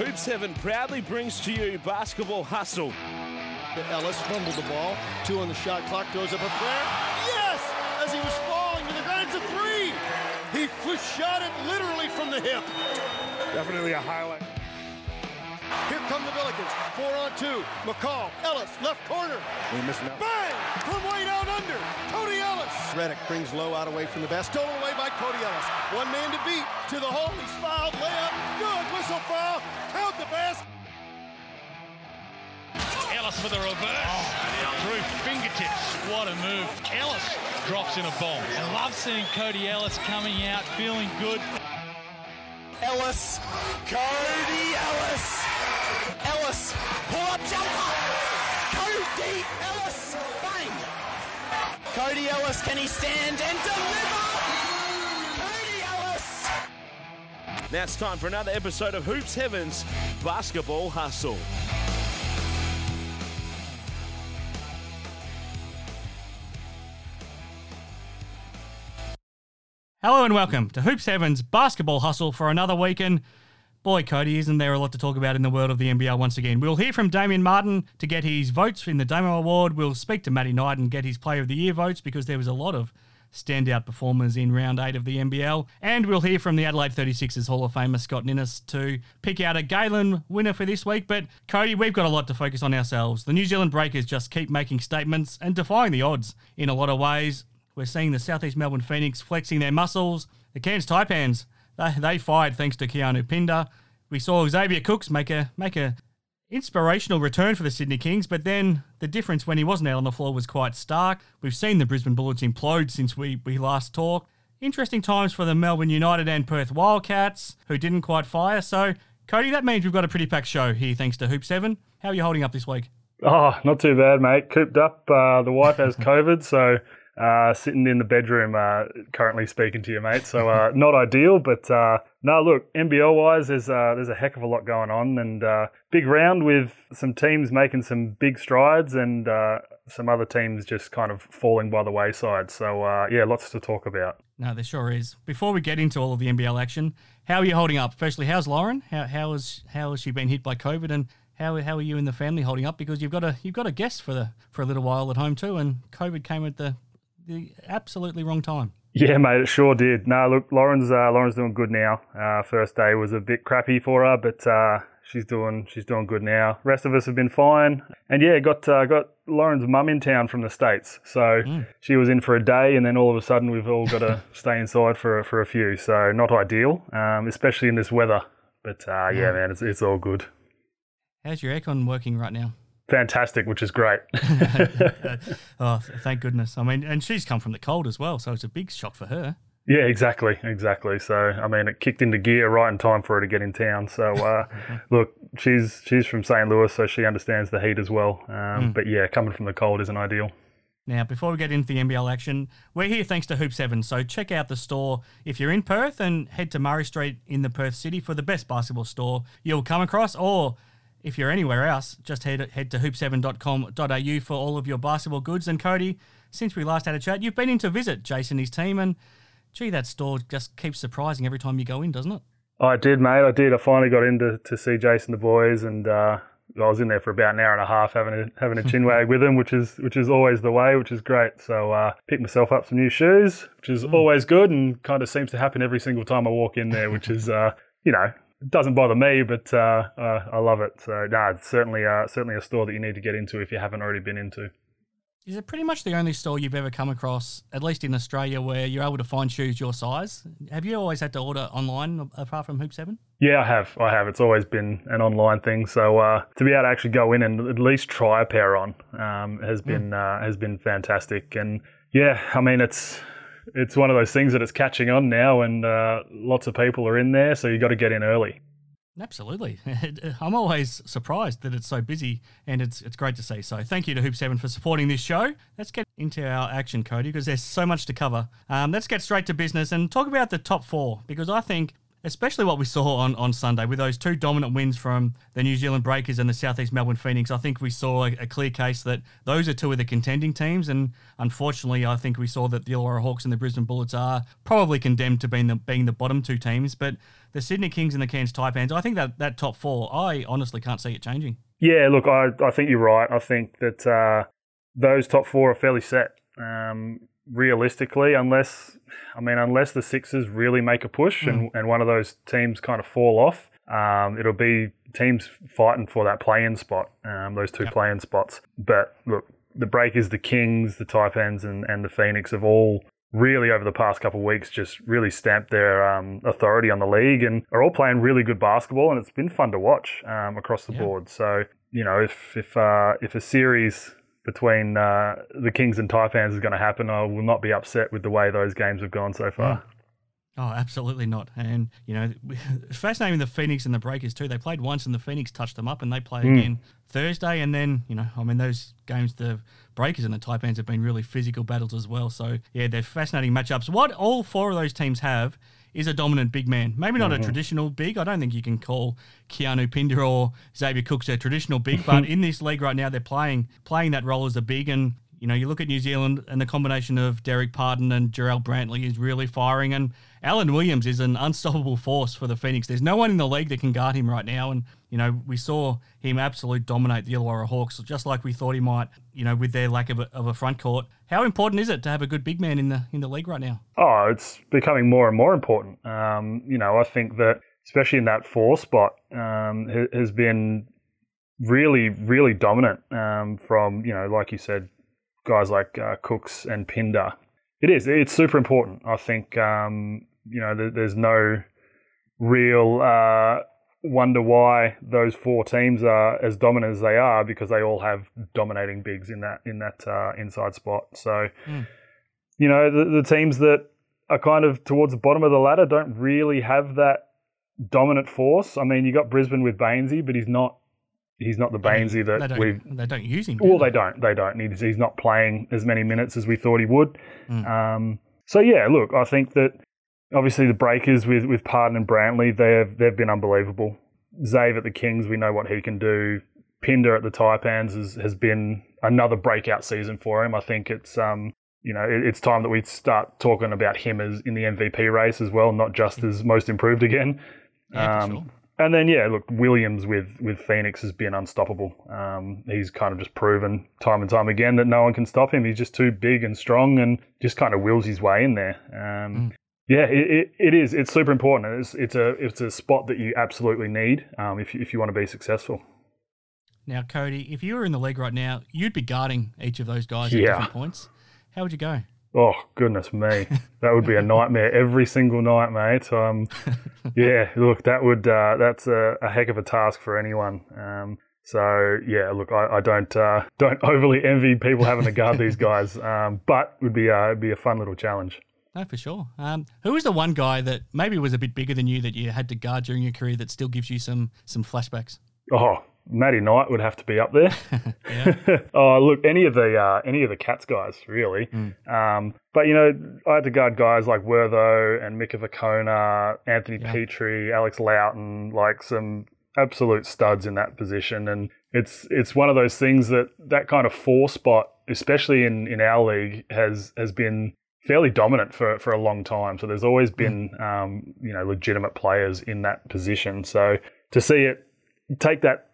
Hoop 7 proudly brings to you Basketball Hustle. Ellis fumbled the ball. Two on the shot clock. Throws up a prayer. Yes! As he was falling to the ground, it's a three. He shot it literally from the hip. Definitely a highlight. Here come the Billikens. Four on two. McCall. Ellis. Left corner. We're missing out. Bang! From way down under. Cody Ellis. Reddick brings low out away from the basket. Stolen away by Cody Ellis. One man to beat. To the hole. He's fouled. Layup. Good. Whistle foul. Count the basket. Ellis for the reverse. Through fingertips. What a move. Ellis drops in a bomb. I love seeing Cody Ellis coming out feeling good. Ellis. Cody Ellis. Ellis. Pull up jumper. Cody Ellis. Bang. Cody Ellis, can he stand and deliver? Now it's time for another episode of Hoop Seven's Basketball Hustle. Hello and welcome to Hoop Seven's Basketball Hustle for another weekend. Boy, Cody, isn't there a lot to talk about in the world of the NBL once again? We'll hear from Damien Martin to get his votes in the Damo Award. We'll speak to Matty Knight and get his Player of the Year votes because there was a lot of standout performers in round eight of the NBL. And we'll hear from the Adelaide 36ers Hall of Famer Scott Ninnis to pick out a Galen winner for this week. But Cody, we've got a lot to focus on ourselves. The New Zealand Breakers just keep making statements and defying the odds in a lot of ways. We're seeing the Southeast Melbourne Phoenix flexing their muscles. The Cairns Taipans, they, they fired thanks to Keanu Pinder. We saw Xavier Cooks make a make a inspirational return for the Sydney Kings, but then the difference when he wasn't out on the floor was quite stark. We've seen the Brisbane Bullets implode since we, we last talked. Interesting times for the Melbourne United and Perth Wildcats, who didn't quite fire. So, Cody, that means we've got a pretty packed show here thanks to Hoop 7. How are you holding up this week? Oh, not too bad, mate. Cooped up. Uh, the wife has COVID, so uh, sitting in the bedroom uh, currently speaking to you, mate. So uh, not ideal, but uh, no. Look, NBL wise, there's uh, there's a heck of a lot going on, and uh, big round with some teams making some big strides, and some other teams just kind of falling by the wayside. So yeah, lots to talk about. No, there sure is. Before we get into all of the NBL action, how are you holding up? Firstly, how's Lauren? How how is how has she been hit by COVID and how, how are you and the family holding up? Because you've got a you've got a guest for the for a little while at home too, and COVID came at the the absolutely wrong time. Yeah, mate, it sure did. No, look, Lauren's uh, Lauren's doing good now. Uh, first day was a bit crappy for her, but uh, she's doing she's doing good now. Rest of us have been fine, and yeah, got uh, got Lauren's mum in town from the states, so mm. she was in for a day, and then all of a sudden we've all got to stay inside for for a few. So not ideal, um, especially in this weather. But uh, yeah, man, it's it's all good. How's your aircon working right now? Fantastic, which is great. oh, thank goodness. I mean, and she's come from the cold as well, so it's a big shock for her. Yeah, exactly, exactly. So, I mean, it kicked into gear right in time for her to get in town. So, uh, look, she's she's from St. Louis, so she understands the heat as well. Um, mm. But yeah, coming from the cold isn't ideal. Now, before we get into the NBL action, we're here thanks to Hoop 7. So check out the store if you're in Perth and head to Murray Street in the Perth City for the best basketball store you'll come across, or if you're anywhere else, just head, head to hoop7.com.au for all of your basketball goods. And Cody, since we last had a chat, you've been in to visit Jason and his team, and gee, that store just keeps surprising every time you go in, doesn't it? I did, mate. I did. I finally got in to, to see Jason the boys, and uh, I was in there for about an hour and a half having a having a chin wag with him, which is which is always the way, which is great. So uh, picked myself up some new shoes, which is mm. always good, and kind of seems to happen every single time I walk in there, which is uh, you know doesn't bother me, but uh, uh, I love it. So, nah, it's certainly, uh, certainly a store that you need to get into if you haven't already been into. Is it pretty much the only store you've ever come across, at least in Australia, where you're able to find shoes your size? Have you always had to order online apart from Hoop Seven? Yeah, I have. I have. It's always been an online thing. So uh, to be able to actually go in and at least try a pair on um, has hmm. been mm. uh, has been fantastic. And yeah, I mean it's it's one of those things that it's catching on now, and uh, lots of people are in there, so you got to get in early. Absolutely, I'm always surprised that it's so busy, and it's it's great to see. So thank you to Hoop Seven for supporting this show. Let's get into our action, Cody, because there's so much to cover. Um, let's get straight to business and talk about the top four, because I think especially what we saw on, on Sunday with those two dominant wins from the New Zealand Breakers and the Southeast Melbourne Phoenix. I think we saw a, a clear case that those are two of the contending teams. And unfortunately, I think we saw that the Illawarra Hawks and the Brisbane Bullets are probably condemned to being the, being the bottom two teams. But the Sydney Kings and the Cairns Taipans, I think that, that top four, I honestly can't see it changing. Yeah, look, I, I think you're right. I think that uh, those top four are fairly set. Um, realistically, unless I mean, unless the Sixers really make a push mm. and, and one of those teams kind of fall off, um, it'll be teams fighting for that play-in spot, um, those two yep. play-in spots. But look, the Breakers, the Kings, the Taipans, and, and the Phoenix have all really over the past couple of weeks just really stamped their um, authority on the league and are all playing really good basketball and it's been fun to watch um, across the board. So you know if if uh, if a series between uh, the Kings and Taipans is going to happen, I will not be upset with the way those games have gone so far. Oh, absolutely not. And, you know, fascinating the Phoenix and the Breakers too. They played once and the Phoenix touched them up and they play mm. again Thursday. And then, you know, I mean, those games, the Breakers and the Taipans have been really physical battles as well. So, yeah, they're fascinating matchups. What all four of those teams have is a dominant big man. Maybe not mm-hmm. a traditional big. I don't think you can call Keanu Pinder or Xavier Cooks a traditional big, but in this league right now, they're playing playing that role as a big. And you know, you look at New Zealand and the combination of Dererk Pardon and Jarrell Brantley is really firing. And Alan Williams is an unstoppable force for the Phoenix. There's no one in the league that can guard him right now. And, you know, we saw him absolutely dominate the Illawarra Hawks, just like we thought he might, you know, with their lack of a, of a front court. How important is it to have a good big man in the in the league right now? Oh, it's becoming more and more important. Um, you know, I think that especially in that four spot um, has been really, really dominant um, from, you know, like you said, guys like uh, Cooks and Pinder. It is. It's super important. I think um, you know, there's no real uh, wonder why those four teams are as dominant as they are because they all have dominating bigs in that in that uh, inside spot. So, mm. you know, the, the teams that are kind of towards the bottom of the ladder don't really have that dominant force. I mean, you got Brisbane with Baynesy, but he's not he's not the Baynesy that we they don't use him. Well, they don't. They don't. He's, he's not playing as many minutes as we thought he would. Mm. Um, so yeah, look, I think that obviously the breakers with with Pardon and Brantley, they've they've been unbelievable. Zave at the Kings, we know what he can do. Pinder at the Taipans has, has been another breakout season for him. I think it's um you know it, it's time that we start talking about him as in the MVP race as well, not just as most improved again. Yeah, um, sure. And then yeah, look, Williams with with Phoenix has been unstoppable. Um, he's kind of just proven time and time again that no one can stop him. He's just too big and strong, and just kind of wills his way in there. Um, mm. Yeah, it, it, it is. It's super important. It's, it's a it's a spot that you absolutely need um, if you, if you want to be successful. Now, Cody, if you were in the league right now, you'd be guarding each of those guys yeah. at different points. How would you go? Oh goodness me, that would be a nightmare every single night, mate. Um, yeah, look, that would uh, that's a, a, heck of a task for anyone. Um, so yeah, look, I, I don't uh, don't overly envy people having to guard these guys, um, but would be uh, be a fun little challenge. No, for sure. Um, who was the one guy that maybe was a bit bigger than you that you had to guard during your career that still gives you some some flashbacks? Oh, Matty Knight would have to be up there. oh, look, any of the uh, any of the Cats guys, really. Mm. Um, but you know, I had to guard guys like Wertho and Mika Vukona, Anthony yeah. Petrie, Alex Loughton, like some absolute studs in that position. And it's it's one of those things that that kind of four spot, especially in in our league, has has been fairly dominant for, for a long time. So there's always been um, you know legitimate players in that position. So to see it take that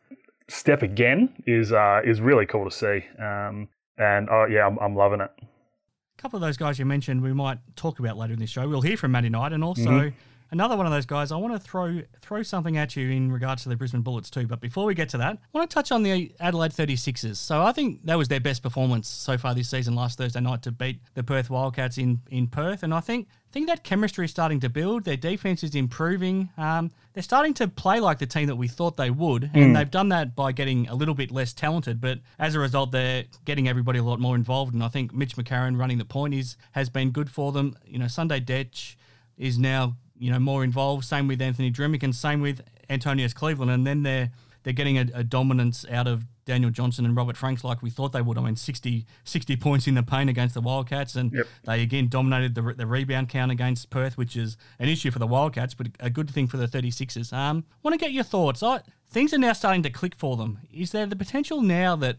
step again is uh, is really cool to see. Um, and uh, yeah, I'm, I'm loving it. A couple of those guys you mentioned we might talk about later in this show. We'll hear from Matty Knight and also. Mm-hmm another one of those guys. I want to throw throw something at you in regards to the Brisbane Bullets too. But before we get to that, I want to touch on the Adelaide 36ers. So I think that was their best performance so far this season last Thursday night to beat the Perth Wildcats in, in Perth. And I think I think that chemistry is starting to build. Their defense is improving. Um, they're starting to play like the team that we thought they would, and mm. they've done that by getting a little bit less talented. But as a result, they're getting everybody a lot more involved. And I think Mitch McCarron running the point is has been good for them. You know, Sunday Dech is now you know more involved. Same with Anthony Drmic and same with Antonius Cleveland, and then they're they're getting a, a dominance out of Daniel Johnson and Robert Franks like we thought they would. I mean, 60, 60 points in the paint against the Wildcats, and Yep. they again dominated the, the rebound count against Perth, which is an issue for the Wildcats, but a good thing for the 36ers. Um, want to get your thoughts. I, things are now starting to click for them. Is there the potential now that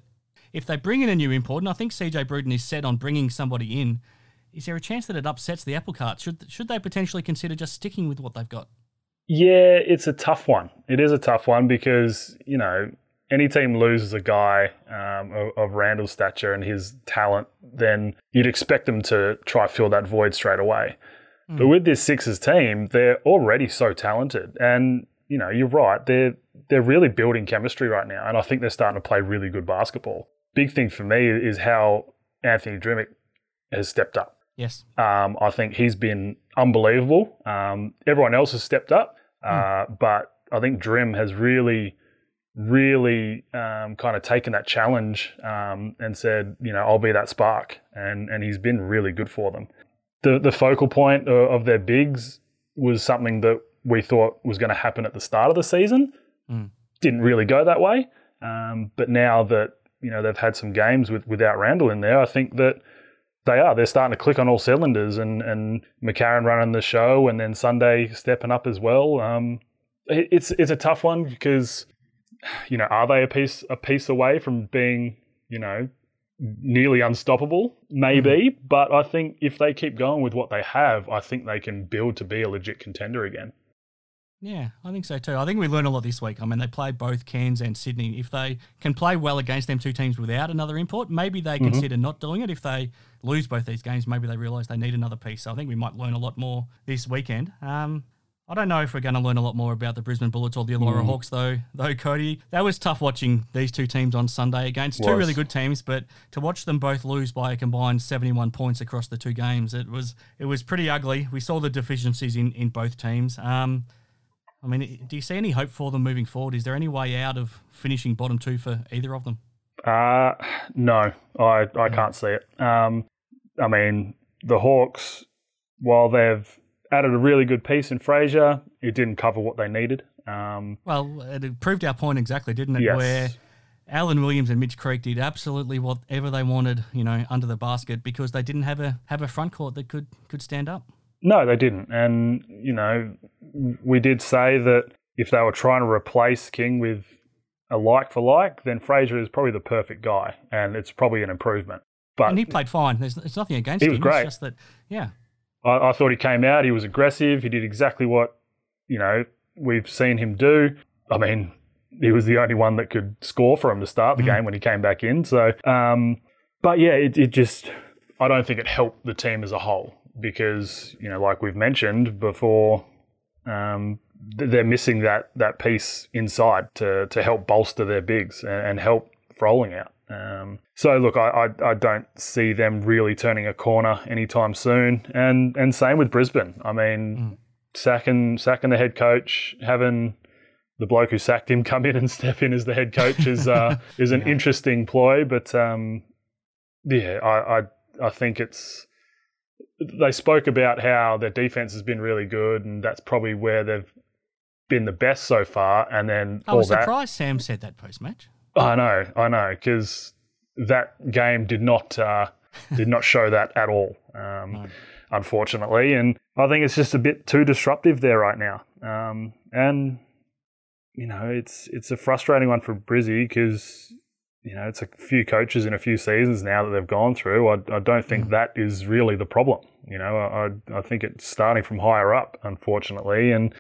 if they bring in a new import, and I think CJ Bruton is set on bringing somebody in, is there a chance that it upsets the apple cart? Should should they potentially consider just sticking with what they've got? Yeah, it's a tough one. It is a tough one because, you know, any team loses a guy um, of, of Randall's stature and his talent, then you'd expect them to try to fill that void straight away. But with this Sixers team, they're already so talented. And, you know, you're right, they're they're really building chemistry right now. And I think they're starting to play really good basketball. Big thing for me is how Anthony Drmic has stepped up. Yes. Um, I think he's been unbelievable. Um, everyone else has stepped up, uh, but I think Drim has really, really um, kind of taken that challenge um, and said, you know, I'll be that spark, and and he's been really good for them. The the focal point of, of their bigs was something that we thought was going to happen at the start of the season. Mm. Didn't really go that way, um, but now that you know they've had some games with without Randall in there, I think that they are. They're starting to click on all cylinders, and and McCarron running the show, and then Sunday stepping up as well. Um, it- it's it's a tough one because you know are they a piece a piece away from being you know nearly unstoppable? Maybe, but I think if they keep going with what they have, I think they can build to be a legit contender again. Yeah, I think so too. I think we learned a lot this week. I mean, they played both Cairns and Sydney. If they can play well against them two teams without another import, maybe they consider not doing it. If they lose both these games, maybe they realise they need another piece. So I think we might learn a lot more this weekend. Um, I don't know if we're going to learn a lot more about the Brisbane Bullets or the Illawarra Hawks, though. Though Cody, that was tough watching these two teams on Sunday against two really good teams, but to watch them both lose by a combined seventy-one points across the two games, it was it was pretty ugly. We saw the deficiencies in in both teams. Um, I mean, do you see any hope for them moving forward? Is there any way out of finishing bottom two for either of them? Uh, no, I, I can't see it. Um, I mean, the Hawks, while they've added a really good piece in Fraser, it didn't cover what they needed. Um, Well, it proved our point exactly, didn't it? Yes. Where Alan Williams and Mitch Creek did absolutely whatever they wanted, you know, under the basket because they didn't have a have a front court that could could stand up. No, they didn't. And, you know, we did say that if they were trying to replace King with a like for like, then Fraser is probably the perfect guy, and it's probably an improvement. But And he played fine. There's, there's nothing against He him. was great. It's just that, yeah. I, I thought he came out. He was aggressive. He did exactly what you know we've seen him do. I mean, he was the only one that could score for him to start the game when he came back in. So, um, but yeah, it, it just I don't think it helped the team as a whole because you know, like we've mentioned before, um, they're missing that that piece inside to to help bolster their bigs and, and help Froling out. Um, so look, I, I I don't see them really turning a corner anytime soon, and and same with Brisbane. I mean, sacking sacking the head coach, having the bloke who sacked him come in and step in as the head coach is uh, is an interesting ploy, but um, yeah, I, I I think it's they spoke about how their defense has been really good, and that's probably where they've been the best so far. And then I was that, surprised Sam said that post match. I know, I know, because that game did not uh, did not show that at all, um, unfortunately. And I think it's just a bit too disruptive there right now. Um, and you know, it's it's a frustrating one for Brizzy because you know it's a few coaches in a few seasons now that they've gone through. I, I don't think that is really the problem. You know, I I think it's starting from higher up, unfortunately, and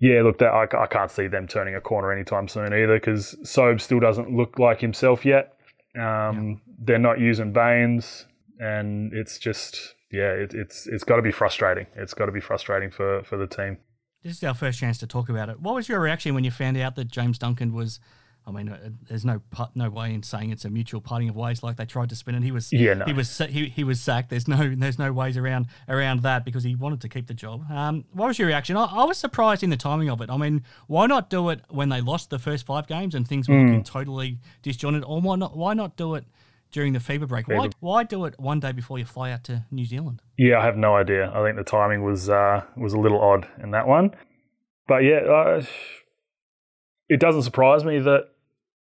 yeah, look, that I, I can't see them turning a corner anytime soon either because Sobe still doesn't look like himself yet. Um, They're not using Baynes, and it's just yeah, it, it's it's got to be frustrating. It's got to be frustrating for for the team. This is our first chance to talk about it. What was your reaction when you found out that James Duncan was? I mean, uh, there's no no way in saying it's a mutual parting of ways like they tried to spin it. He was Yeah, no. he was he, he was sacked. There's no there's no ways around around that because he wanted to keep the job. Um, what was your reaction? I, I was surprised in the timing of it. I mean, why not do it when they lost the first five games and things were Hmm. looking totally disjointed, or why not why not do it during the FIBA break? Why why do it one day before you fly out to New Zealand? Yeah, I have no idea. I think the timing was uh, was a little odd in that one, but yeah, uh, it doesn't surprise me that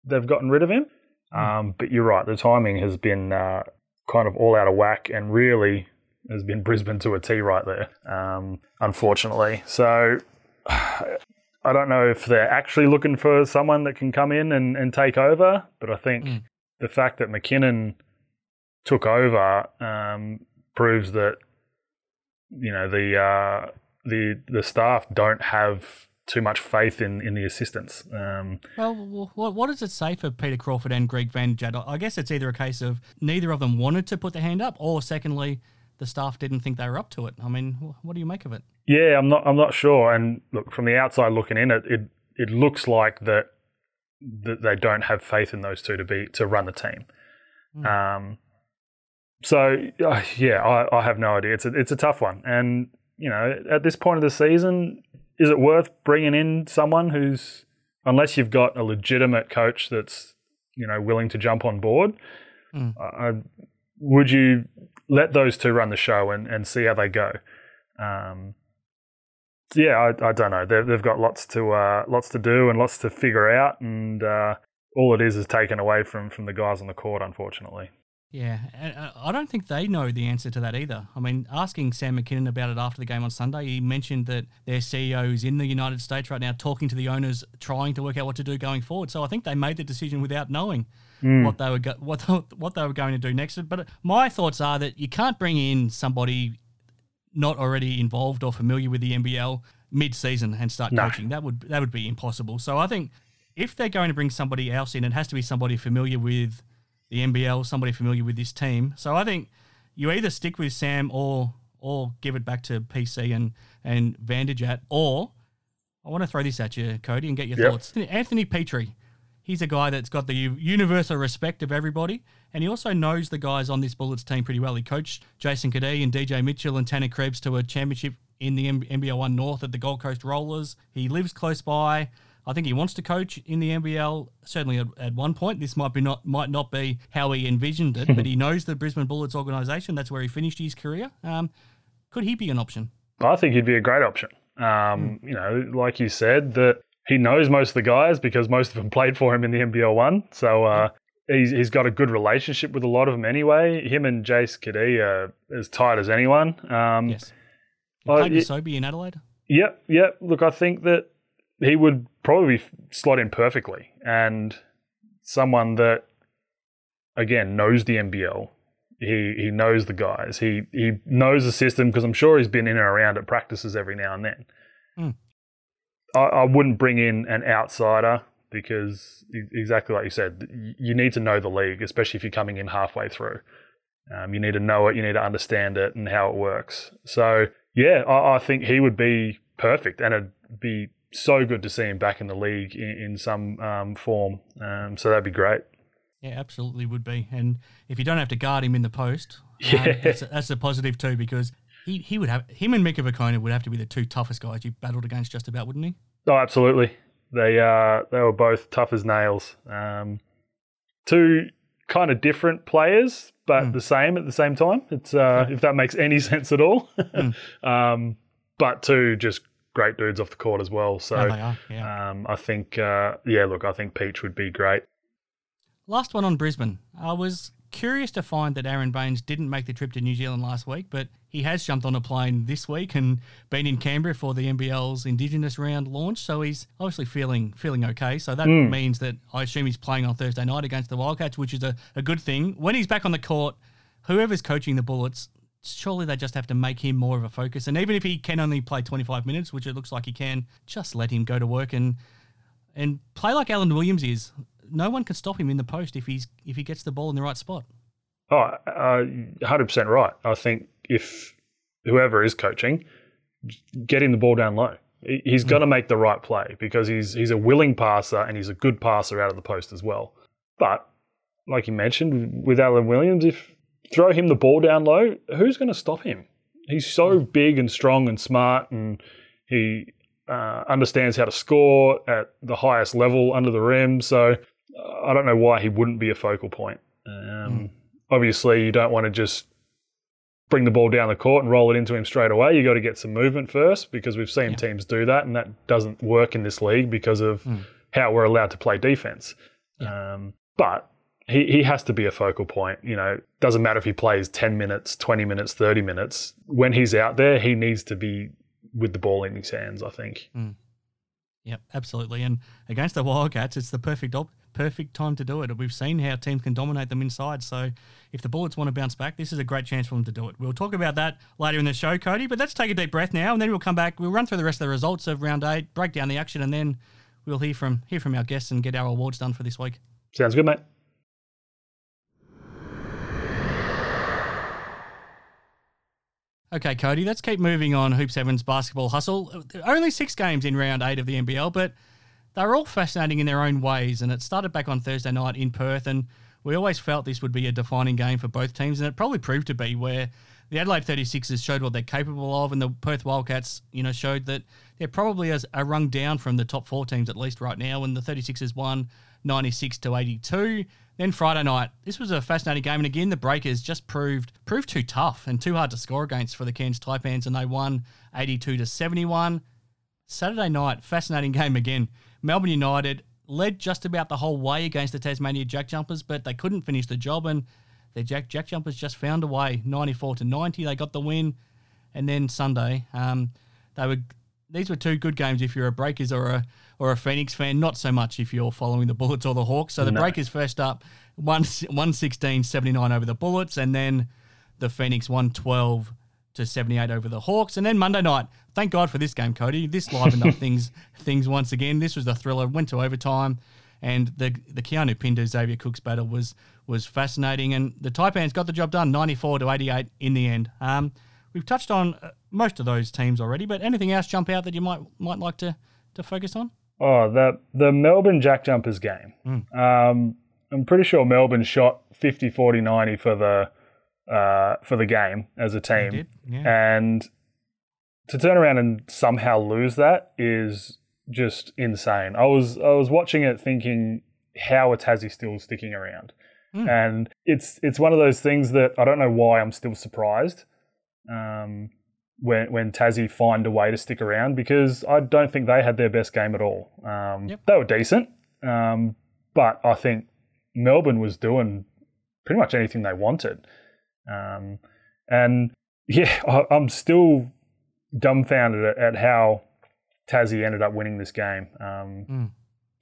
they've gotten rid of him. Um, but you're right, the timing has been uh, kind of all out of whack and really has been Brisbane to a T right there, um, unfortunately. So I don't know if they're actually looking for someone that can come in and, and take over, but I think Mm. the fact that Mackinnon took over um, proves that you know the uh, the the staff don't have too much faith in in the assistants. Um, Well, what, what does it say for Peter Crawford and Greg Vanderjagt? I guess it's either a case of neither of them wanted to put their hand up, or secondly, the staff didn't think they were up to it. I mean, what do you make of it? Yeah, I'm not. I'm not sure. And look, from the outside looking in, it it, it looks like that that they don't have faith in those two to be to run the team. Um, so uh, yeah, I, I have no idea. It's a it's a tough one. And you know, at this point of the season, is it worth bringing in someone who's unless you've got a legitimate coach that's you know willing to jump on board? Mm. Uh, would you let those two run the show and, and see how they go? Um, yeah, I, I don't know. They've, they've got lots to uh, lots to do and lots to figure out, and uh, all it is is taken away from from the guys on the court, unfortunately. Yeah, and uh, I don't think they know the answer to that either. I mean, asking Sam Mackinnon about it after the game on Sunday, he mentioned that their CEO is in the United States right now, talking to the owners, trying to work out what to do going forward. So I think they made the decision without knowing what they were go- what what they were going to do next. But my thoughts are that you can't bring in somebody not already involved or familiar with the NBL mid-season and start No. coaching. That would that would be impossible. So I think if they're going to bring somebody else in, it has to be somebody familiar with the NBL, somebody familiar with this team. So I think you either stick with Sam or or give it back to PC and and Vanderjagt, or I want to throw this at you, Cody, and get your Yep. thoughts. Anthony Petrie. He's a guy that's got the universal respect of everybody, and he also knows the guys on this Bullets team pretty well. He coached Jason Cadee and DJ Mitchell and Tanner Krebs to a championship in the NBL One North at the Gold Coast Rollers. He lives close by. I think he wants to coach in the NBL. Certainly, at, at one point, this might be not might not be how he envisioned it, but he knows the Brisbane Bullets organisation. That's where he finished his career. Um, could he be an option? I think he'd be a great option. Um, You know, like you said, that he knows most of the guys because most of them played for him in the NBL one. So uh, he's he's got a good relationship with a lot of them anyway. Him and Jace Cadee are as tight as anyone. Um, Yes. He played with Sobey in Adelaide. Yep, yep. Look, I think that he would probably slot in perfectly, and someone that again knows the NBL. He he knows the guys. He he knows the system because I'm sure he's been in and around at practices every now and then. Hmm. I, I wouldn't bring in an outsider because exactly like you said, you need to know the league, especially if you're coming in halfway through. Um, you need to know it, you need to understand it and how it works. So yeah, I, I think he would be perfect, and it'd be so good to see him back in the league in, in some um, form. Um, so that'd be great. Yeah, absolutely would be. And if you don't have to guard him in the post, uh, Yeah. that's, a, that's a positive too because he, he would have him and Mika Vukona would have to be the two toughest guys you battled against just about, wouldn't he? Oh, absolutely. They uh, they were both tough as nails. Um, two kind of different players, but the same at the same time. It's uh, if that makes any sense at all. um, but two just great dudes off the court as well. So they are, yeah. um, I think uh, yeah, look, I think Peach would be great. Last one on Brisbane. I was curious to find that Aron Baynes didn't make the trip to New Zealand last week, but he has jumped on a plane this week and been in Canberra for the NBL's Indigenous round launch. So he's obviously feeling feeling okay. So that means that I assume he's playing on Thursday night against the Wildcats, which is a, a good thing. When he's back on the court, whoever's coaching the Bullets, surely they just have to make him more of a focus. And even if he can only play 25 minutes, which it looks like he can, just let him go to work and and play like Alan Williams is. No one can stop him in the post if he's if he gets the ball in the right spot. Oh, uh, 100% right. I think if whoever is coaching, getting the ball down low, He's he's got to make the right play because he's he's a willing passer and he's a good passer out of the post as well. But like you mentioned with Alan Williams, if throw him the ball down low, who's going to stop him? He's so big and strong and smart, and he uh, understands how to score at the highest level under the rim. So uh, I don't know why he wouldn't be a focal point. Um, Obviously, you don't want to just bring the ball down the court and roll it into him straight away. You got to get some movement first because we've seen teams do that, and that doesn't work in this league because of how we're allowed to play defense. Um, but he, he has to be a focal point. You know, doesn't matter if he plays 10 minutes, 20 minutes, 30 minutes. When he's out there, he needs to be with the ball in his hands, I think. Mm. Yep, absolutely. And against the Wildcats, it's the perfect op- perfect time to do it. We've seen how teams can dominate them inside. So if the Bullets want to bounce back, this is a great chance for them to do it. We'll talk about that later in the show, Cody. But let's take a deep breath now, and then we'll come back. We'll run through the rest of the results of round eight, break down the action, and then we'll hear from hear from our guests and get our awards done for this week. Sounds good, mate. Okay, Cody, let's keep moving on Hoop Sevens basketball hustle. Only six games in round eight of the NBL, but they're all fascinating in their own ways. And it started back on Thursday night in Perth, and we always felt this would be a defining game for both teams, and it probably proved to be where the Adelaide 36ers showed what they're capable of, and the Perth Wildcats, you know, showed that they're probably as a rung down from the top four teams at least right now, and the 36ers won 96 to 82. Then Friday night, this was a fascinating game, and again the Breakers just proved proved too tough and too hard to score against for the Cairns Taipans, and they won 82 to 71. Saturday night, fascinating game again. Melbourne United led just about the whole way against the Tasmania Jack Jumpers, but they couldn't finish the job, and the Jack Jack Jumpers just found a way, 94 to 90. They got the win, and then Sunday, um, they were these were two good games if you're a Breakers or a or a Phoenix fan. Not so much if you're following the Bullets or the Hawks. So the no. Breakers first up, one 116 79 over the Bullets, and then the Phoenix 112 to 78 over the Hawks. And then Monday night, thank God for this game, Cody. This livened up things things once again. This was the thriller. Went to overtime, and the the Keanu Pinder Xavier Cooks battle was was fascinating. And the Taipans got the job done, 94 to 88 in the end. Um, we've touched on uh, most of those teams already, but anything else jump out that you might might like to to focus on? Oh, the the Melbourne Jack Jumpers game. Mm. Um, I'm pretty sure Melbourne shot 50, 40, 90 for the uh, for the game as a team, yeah. and to turn around and somehow lose that is just insane. I was I was watching it thinking, how are Tassie still sticking around? Mm. And it's it's one of those things that I don't know why I'm still surprised. Um, when when Tassie find a way to stick around because I don't think they had their best game at all. Um, yep. They were decent, um, but I think Melbourne was doing pretty much anything they wanted. Um, and yeah, I, am still dumbfounded at, at, how Tassie ended up winning this game. Mm.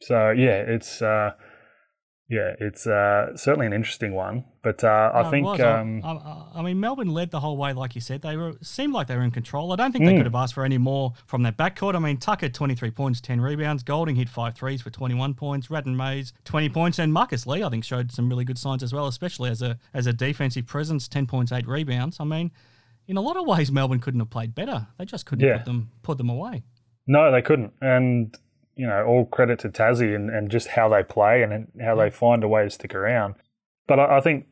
So yeah, it's. Uh, yeah, it's uh, certainly an interesting one, but uh, I think um, I, I, mean Melbourne led the whole way, like you said. They were seemed like they were in control. I don't think mm. they could have asked for any more from their backcourt. I mean Tucker twenty three points, ten rebounds. Goulding hit five threes for twenty one points. Ratton Mayes twenty points, and Marcus Lee I think showed some really good signs as well, especially as a as a defensive presence. Ten points, eight rebounds. I mean, in a lot of ways, Melbourne couldn't have played better. They just couldn't yeah. put them put them away. No, they couldn't, and you know, all credit to Tassie and, and just how they play and how they find a way to stick around. But I, I, think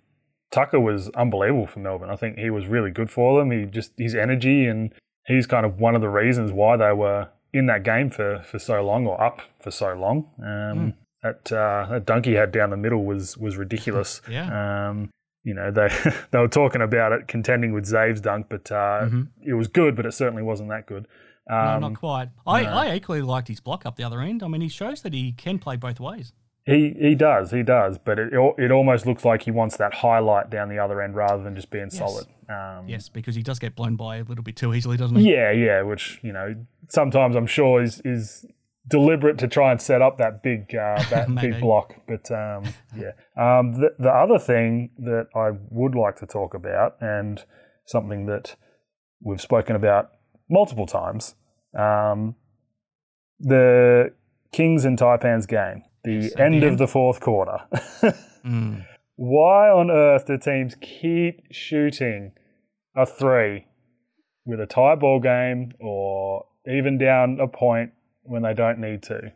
Tucker was unbelievable for Melbourne. I think he was really good for them. He just his energy and he's kind of one of the reasons why they were in that game for, for so long or up for so long. Um, mm. That uh, that dunk he had down the middle was was ridiculous. yeah. Um, you know they they were talking about it contending with Zave's dunk, but uh, mm-hmm. it was good, but it certainly wasn't that good. Um, no, not quite. I, no. I equally liked his block up the other end. I mean, he shows that he can play both ways. He he does, he does, but it it almost looks like he wants that highlight down the other end rather than just being yes. solid. Um, yes, because he does get blown by a little bit too easily, doesn't he? Yeah, yeah. Which you know sometimes I'm sure is is deliberate to try and set up that big uh, that big block. But um, yeah, um, the the other thing that I would like to talk about and something that we've spoken about multiple times. Um, the Kings and Taipans game, the so end the of the fourth quarter. mm. Why on earth do teams keep shooting a three with a tie ball game or even down a point when they don't need to?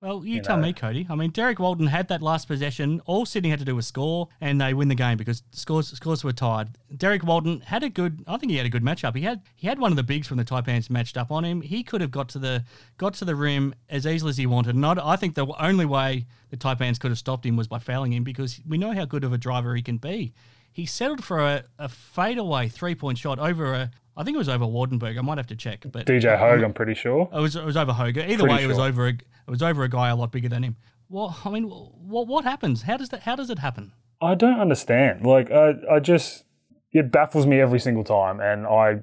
Well, you, you tell know. me, Cody. I mean, Derrick Walton had that last possession. All Sydney had to do was score, and they win the game because scores scores were tied. Derrick Walton had a good. I think he had a good matchup. He had he had one of the bigs from the Taipans matched up on him. He could have got to the got to the rim as easily as he wanted. And I, think the only way the Taipans could have stopped him was by fouling him because we know how good of a driver he can be. He settled for a, a fadeaway three point shot over a I think it was over Waardenburg. I might have to check, but DJ Hogue, I'm pretty sure. It was it was over Hogue. Either pretty way, it was over a, it was over a guy a lot bigger than him. Well, I mean, what what happens? How does that? How does it happen? I don't understand. Like, I, I just, it baffles me every single time. And I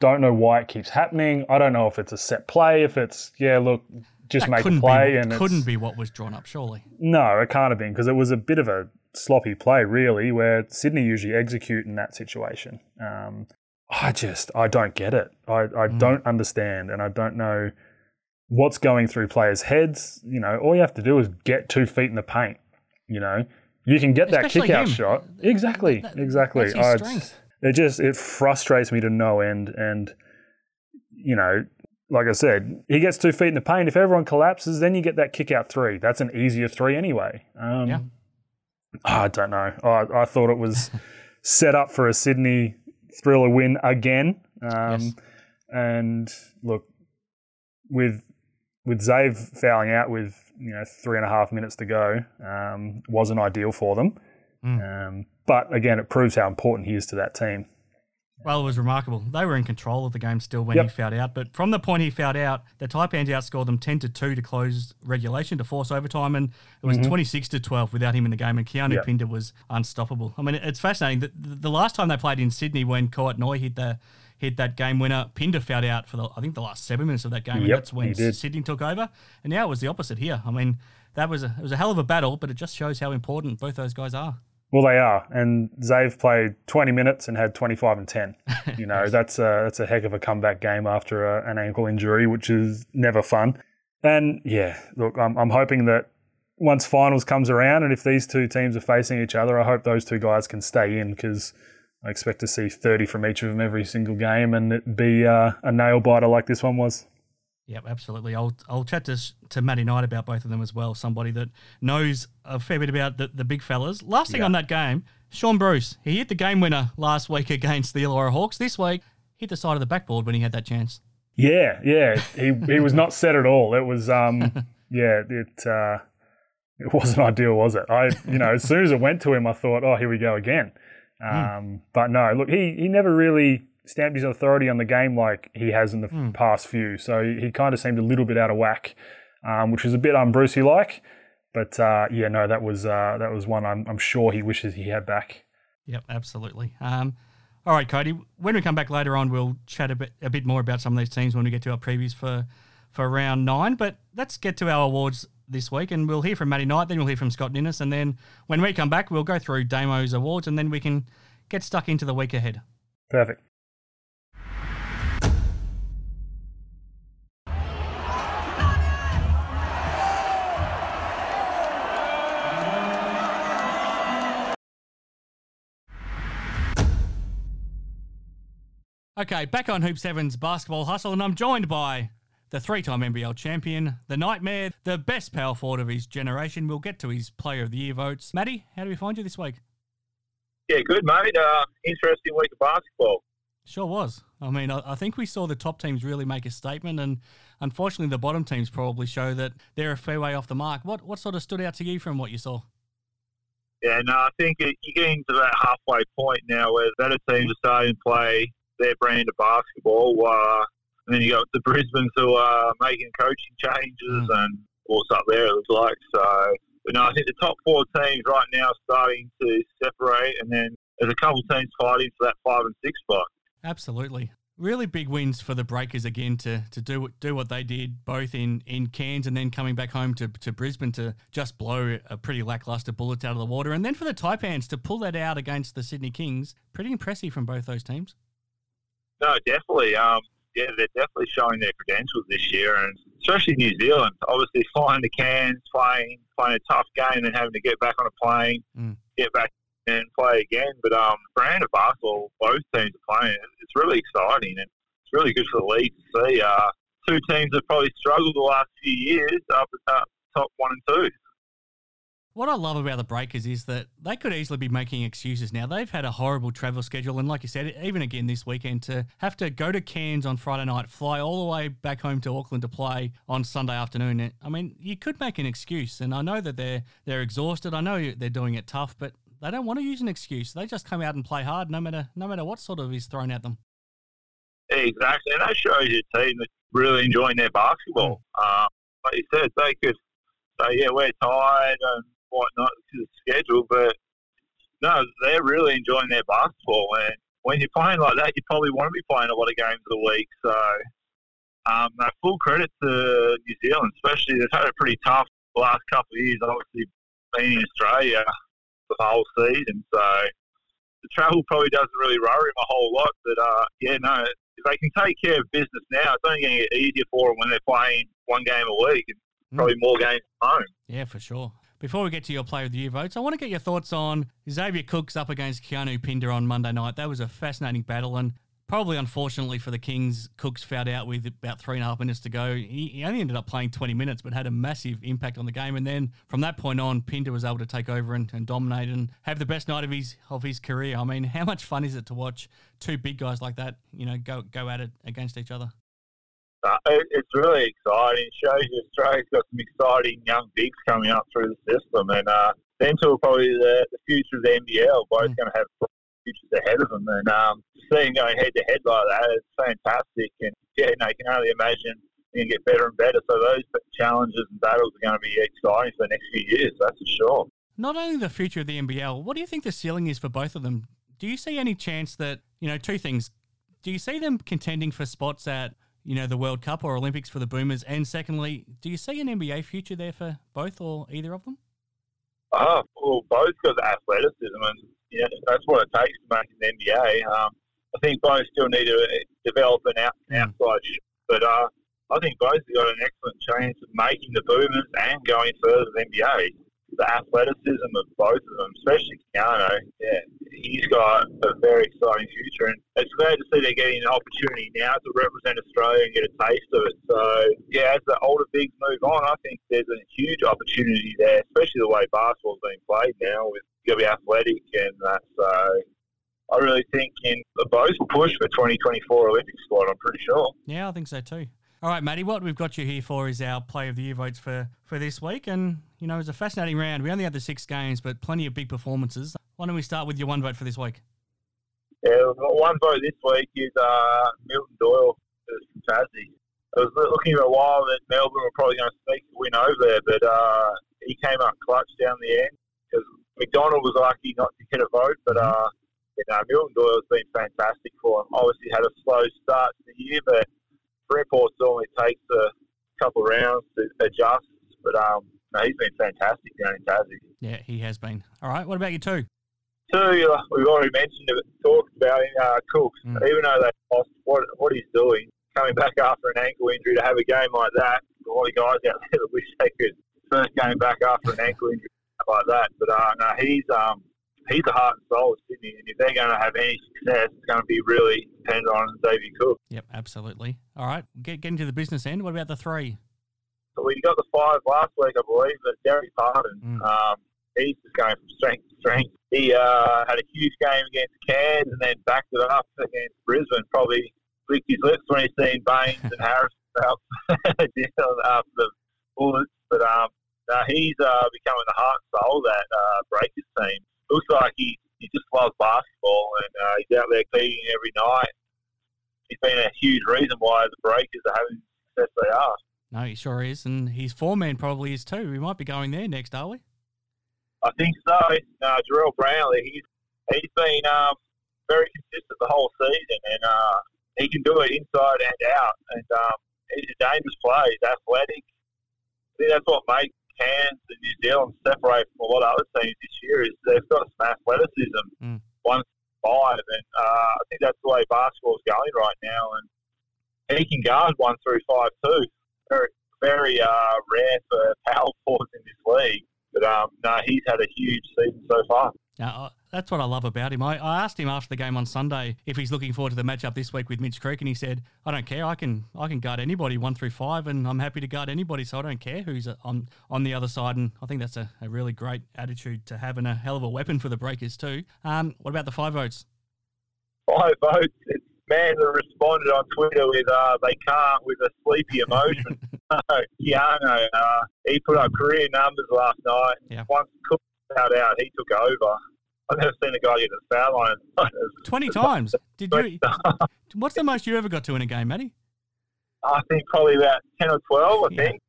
don't know why it keeps happening. I don't know if it's a set play, if it's, yeah, look, just That make a play. be, and couldn't be what was drawn up, surely. No, it can't have been because it was a bit of a sloppy play, really, where Sydney usually execute in that situation. Um, I just, I don't get it. I, I don't understand, and I don't know what's going through players' heads. You know, all you have to do is get two feet in the paint. You know, you can get that Especially kick out him. shot. Exactly, That- exactly. strength. it just it frustrates me to no end, and you know, like I said, he gets two feet in the paint. If everyone collapses, then you get that kick out three. That's an easier three anyway. Um, Yeah. I don't know. I, I thought it was set up for a Sydney thriller win again. Um, Yes. And look, with with Zave fouling out with you know three and a half minutes to go, um, wasn't ideal for them. Um, but again, it proves how important he is to that team. Well, it was remarkable. They were in control of the game still when Yep. he fouled out, but from the point he fouled out, the Taipans outscored them ten to two to close regulation to force overtime, and it was twenty six to twelve without him in the game. And Keanu Mm-hmm. Yep. Pinder was unstoppable. I mean, it's fascinating. The, the, last time they played in Sydney, when Kouat Noi hit the hit that game winner, Pinder fouled out for the I think the last seven minutes of that game, and that's when. Sydney took over. And now it was the opposite here. I mean, that was a, it was a hell of a battle, but it just shows how important both those guys are. Well, they are, and Zave played 20 minutes and had 25 and 10. You know, that's a that's a heck of a comeback game after a, an ankle injury, which is never fun. And yeah, look, I'm I'm hoping that once finals comes around, and if these two teams are facing each other, I hope those two guys can stay in because I expect to see 30 from each of them every single game, and it be uh, a nail biter like this one was. Yep, absolutely. I'll I'll chat to to Matty Knight about both of them as well. Somebody that knows a fair bit about the, the big fellas. Last thing on that game, Shaun Bruce. He hit the game winner last week against the Illawarra Hawks. This week, hit the side of the backboard when he had that chance. Yeah, yeah. He he was not set at all. It was um yeah, it uh it wasn't ideal, was it? I you know, as soon as it went to him I thought, Oh, here we go again. Um but no, look, he he never really stamped his authority on the game like he has in the past few. So he, he kind of seemed a little bit out of whack, um, which was a bit un-Brucey like. But uh, yeah, no, that was uh, that was one I'm, I'm sure he wishes he had back. Yep, absolutely. Um, all right, Cody. When we come back later on, we'll chat a bit a bit more about some of these teams when we get to our previews for for round nine. But let's get to our awards this week, and we'll hear from Matty Knight, then we'll hear from Scott Ninnis, and then when we come back, we'll go through Damo's awards, and then we can get stuck into the week ahead. Perfect. Okay, back on Hoop Sevens basketball hustle, and I'm joined by the three-time NBL champion, the nightmare, the best power forward of his generation. We'll get to his Player of the Year votes. Matty, how do we find you this week? Yeah, good, mate. Uh, interesting week of basketball. Sure was. I mean, I, I think we saw the top teams really make a statement, and unfortunately, the bottom teams probably show that they're a fair way off the mark. What what sort of stood out to you from what you saw? Yeah, no, I think it, you're getting to that halfway point now where the better teams are starting to play their brand of basketball. Uh, and then you got the Brisbane's who are making coaching changes and what's up there, it looks like. So, but no, I think the top four teams right now are starting to separate, and then there's a couple teams fighting for that five and six spot. Absolutely. Really big wins for the Breakers again to, to do what- do what they did both in, in Cairns and then coming back home to, to Brisbane to just blow a pretty lackluster bullet out of the water. And then for the Taipans to pull that out against the Sydney Kings, pretty impressive from both those teams. No, definitely. Um, yeah, they're definitely showing their credentials this year, and especially New Zealand. Obviously, flying to Cairns, playing playing a tough game, and having to get back on a plane, Mm. get back and play again. But um, brand of basketball both teams are playing. It's really exciting, and it's really good for the league to see. Uh, two teams that probably struggled the last few years up at top, top one and two. What I love about the Breakers is that they could easily be making excuses now. They've had a horrible travel schedule, and like you said, even again this weekend, to have to go to Cairns on Friday night, fly all the way back home to Auckland to play on Sunday afternoon. I mean, you could make an excuse, and I know that they're they're exhausted. I know they're doing it tough, but they don't want to use an excuse. They just come out and play hard, no matter no matter what sort of is thrown at them. Exactly, and that shows your team that's really enjoying their basketball. Um, like you said, they could So yeah, we're tired and whatnot to the schedule, but no, they're really enjoying their basketball. And when you're playing like that, you probably want to be playing a lot of games of the week. So um, no, full credit to New Zealand, especially they've had a pretty tough the last couple of years. Obviously, being in Australia the whole season, so the travel probably doesn't really worry them a whole lot. But uh, yeah, no, if they can take care of business now, it's only going to get easier for them when they're playing one game a week and probably more games at home. Yeah, for sure. Before we get to your player of the year votes, I want to get your thoughts on Xavier Cooks up against Keanu Pinder on Monday night. That was a fascinating battle, and probably unfortunately for the Kings, Cooks fouled out with about three and a half minutes to go. He, he only ended up playing 20 minutes, but had a massive impact on the game. And then from that point on, Pinder was able to take over and, and dominate and have the best night of his of his career. I mean, how much fun is it to watch two big guys like that, you know, go go at it against each other? It's really exciting. It shows you Australia's got some exciting young bigs coming up through the system, and uh, them two are probably the, the future of the NBL. Both Mm. going to have futures ahead of them, and um, seeing going head to head like that is fantastic. And yeah, no, you can only imagine you can get better and better. So those challenges and battles are going to be exciting for the next few years. That's for sure. Not only the future of the NBL, what do you think the ceiling is for both of them? Do you see any chance that, you know, two things. Do you see them contending for spots at, you know, the World Cup or Olympics for the Boomers? And secondly, do you see an NBA future there for both or either of them? Oh, well, both got the athleticism, and yeah, that's what it takes to make an NBA. Um, I think both still need to develop an out, outside shot, but uh, I think both have got an excellent chance of making the Boomers and going further than NBA. The athleticism of both of them, especially Keanu, yeah, he's got a very exciting future, and it's glad to see they're getting an opportunity now to represent Australia and get a taste of it. So, yeah, as the older bigs move on, I think there's a huge opportunity there, especially the way basketball's being played now with you be athletic and that. So, I really think in the both push for 2024 Olympic squad. I'm pretty sure. Yeah, I think so too. All right, Matty, what we've got you here for is our play of the year votes for, for this week. And, you know, it was a fascinating round. We only had the six games, but plenty of big performances. Why don't we start with your one vote for this week? Yeah, one vote this week is uh, Milton Doyle from Tassie. I was looking for a while that Melbourne were probably going to sneak a win over there, but uh, he came up clutch down the end because McDonald was lucky not to get a vote, but uh, you know, Milton Doyle's been fantastic for him. Obviously had a slow start to the year, but Freeport only takes a couple of rounds to adjust. But um, no, he's been fantastic down in Tassie. Yeah, he has been. All right, what about you two? Two, uh, we've already mentioned it, talked about him, uh, Cooks. Even though they lost, what, what he's doing, coming back after an ankle injury to have a game like that, a lot of guys out there that wish they could first game back after an ankle injury like that. But uh, no, he's um, he's the heart and soul of Sydney, and if they're going to have any success, it's going to be really dependent on Xavier Cook. Yep, absolutely. All right, get, get into the business end. What about the three? So we got the five last week, I believe, but Dererk Pardon, um, he's just going from strength to strength. He uh, had a huge game against Cairns and then backed it up against Brisbane. Probably licked his lips when he seen Baynes and Harris out after the Bullets. But um, no, he's uh, becoming the heart and soul of that uh, Breakers team. Looks like he, he just loves basketball and uh, he's out there competing every night. He's been a huge reason why the Breakers are having the success they are. No, he sure is. And his foreman probably is too. We might be going there next, are we? I think so. Uh, Jarrell Brantley, he's he's been um, very consistent the whole season, and uh, he can do it inside and out. And um, he's a dangerous player. He's athletic. I think that's what makes Cairns and New Zealand separate from a lot of other teams this year is they've got some athleticism. Mm. One five, and uh, I think that's the way basketball's going right now. And he can guard one through five too. Very very uh, rare for power forwards in this league. But um, no, he's had a huge season so far. Now, uh, that's what I love about him. I, I asked him after the game on Sunday if he's looking forward to the matchup this week with Mitch Creek, and he said, "I don't care. I can I can guard anybody one through five, and I'm happy to guard anybody. So I don't care who's uh, on on the other side." And I think that's a, a really great attitude to have, and a hell of a weapon for the Breakers too. Um, what about the five votes? Five votes. It's man that responded on Twitter with uh, they can't with a sleepy emotion. Keanu, uh, he put up career numbers last night. Yeah. Once Cook fouled out, he took over. I've never seen a guy get the foul line. Twenty times. Did you? What's the most you ever got to in a game, Matty? I think probably about ten or twelve. I think.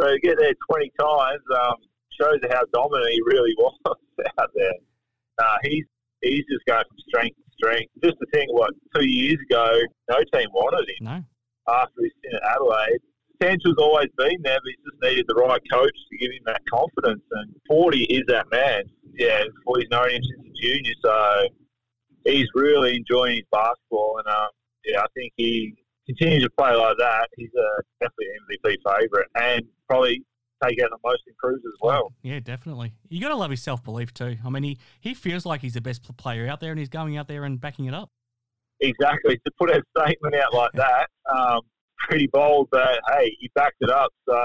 So to get there 20 times um, shows how dominant he really was out there. Uh, he's he's just going from strength strength. Just to think, what two years ago, no team wanted him. No. After his stint at Adelaide, potential's always been there, but he's just needed the right coach to give him that confidence. And Forde is that man. Yeah, he's known him since a junior, so he's really enjoying his basketball. And um, yeah, I think he continues to play like that. He's a definitely MVP favourite, and probably take out the most improved as well. Yeah, definitely. You got to love his self belief too. I mean, he he feels like he's the best player out there, and he's going out there and backing it up. Exactly. To put a statement out like that, um, pretty bold, but hey, he backed it up. So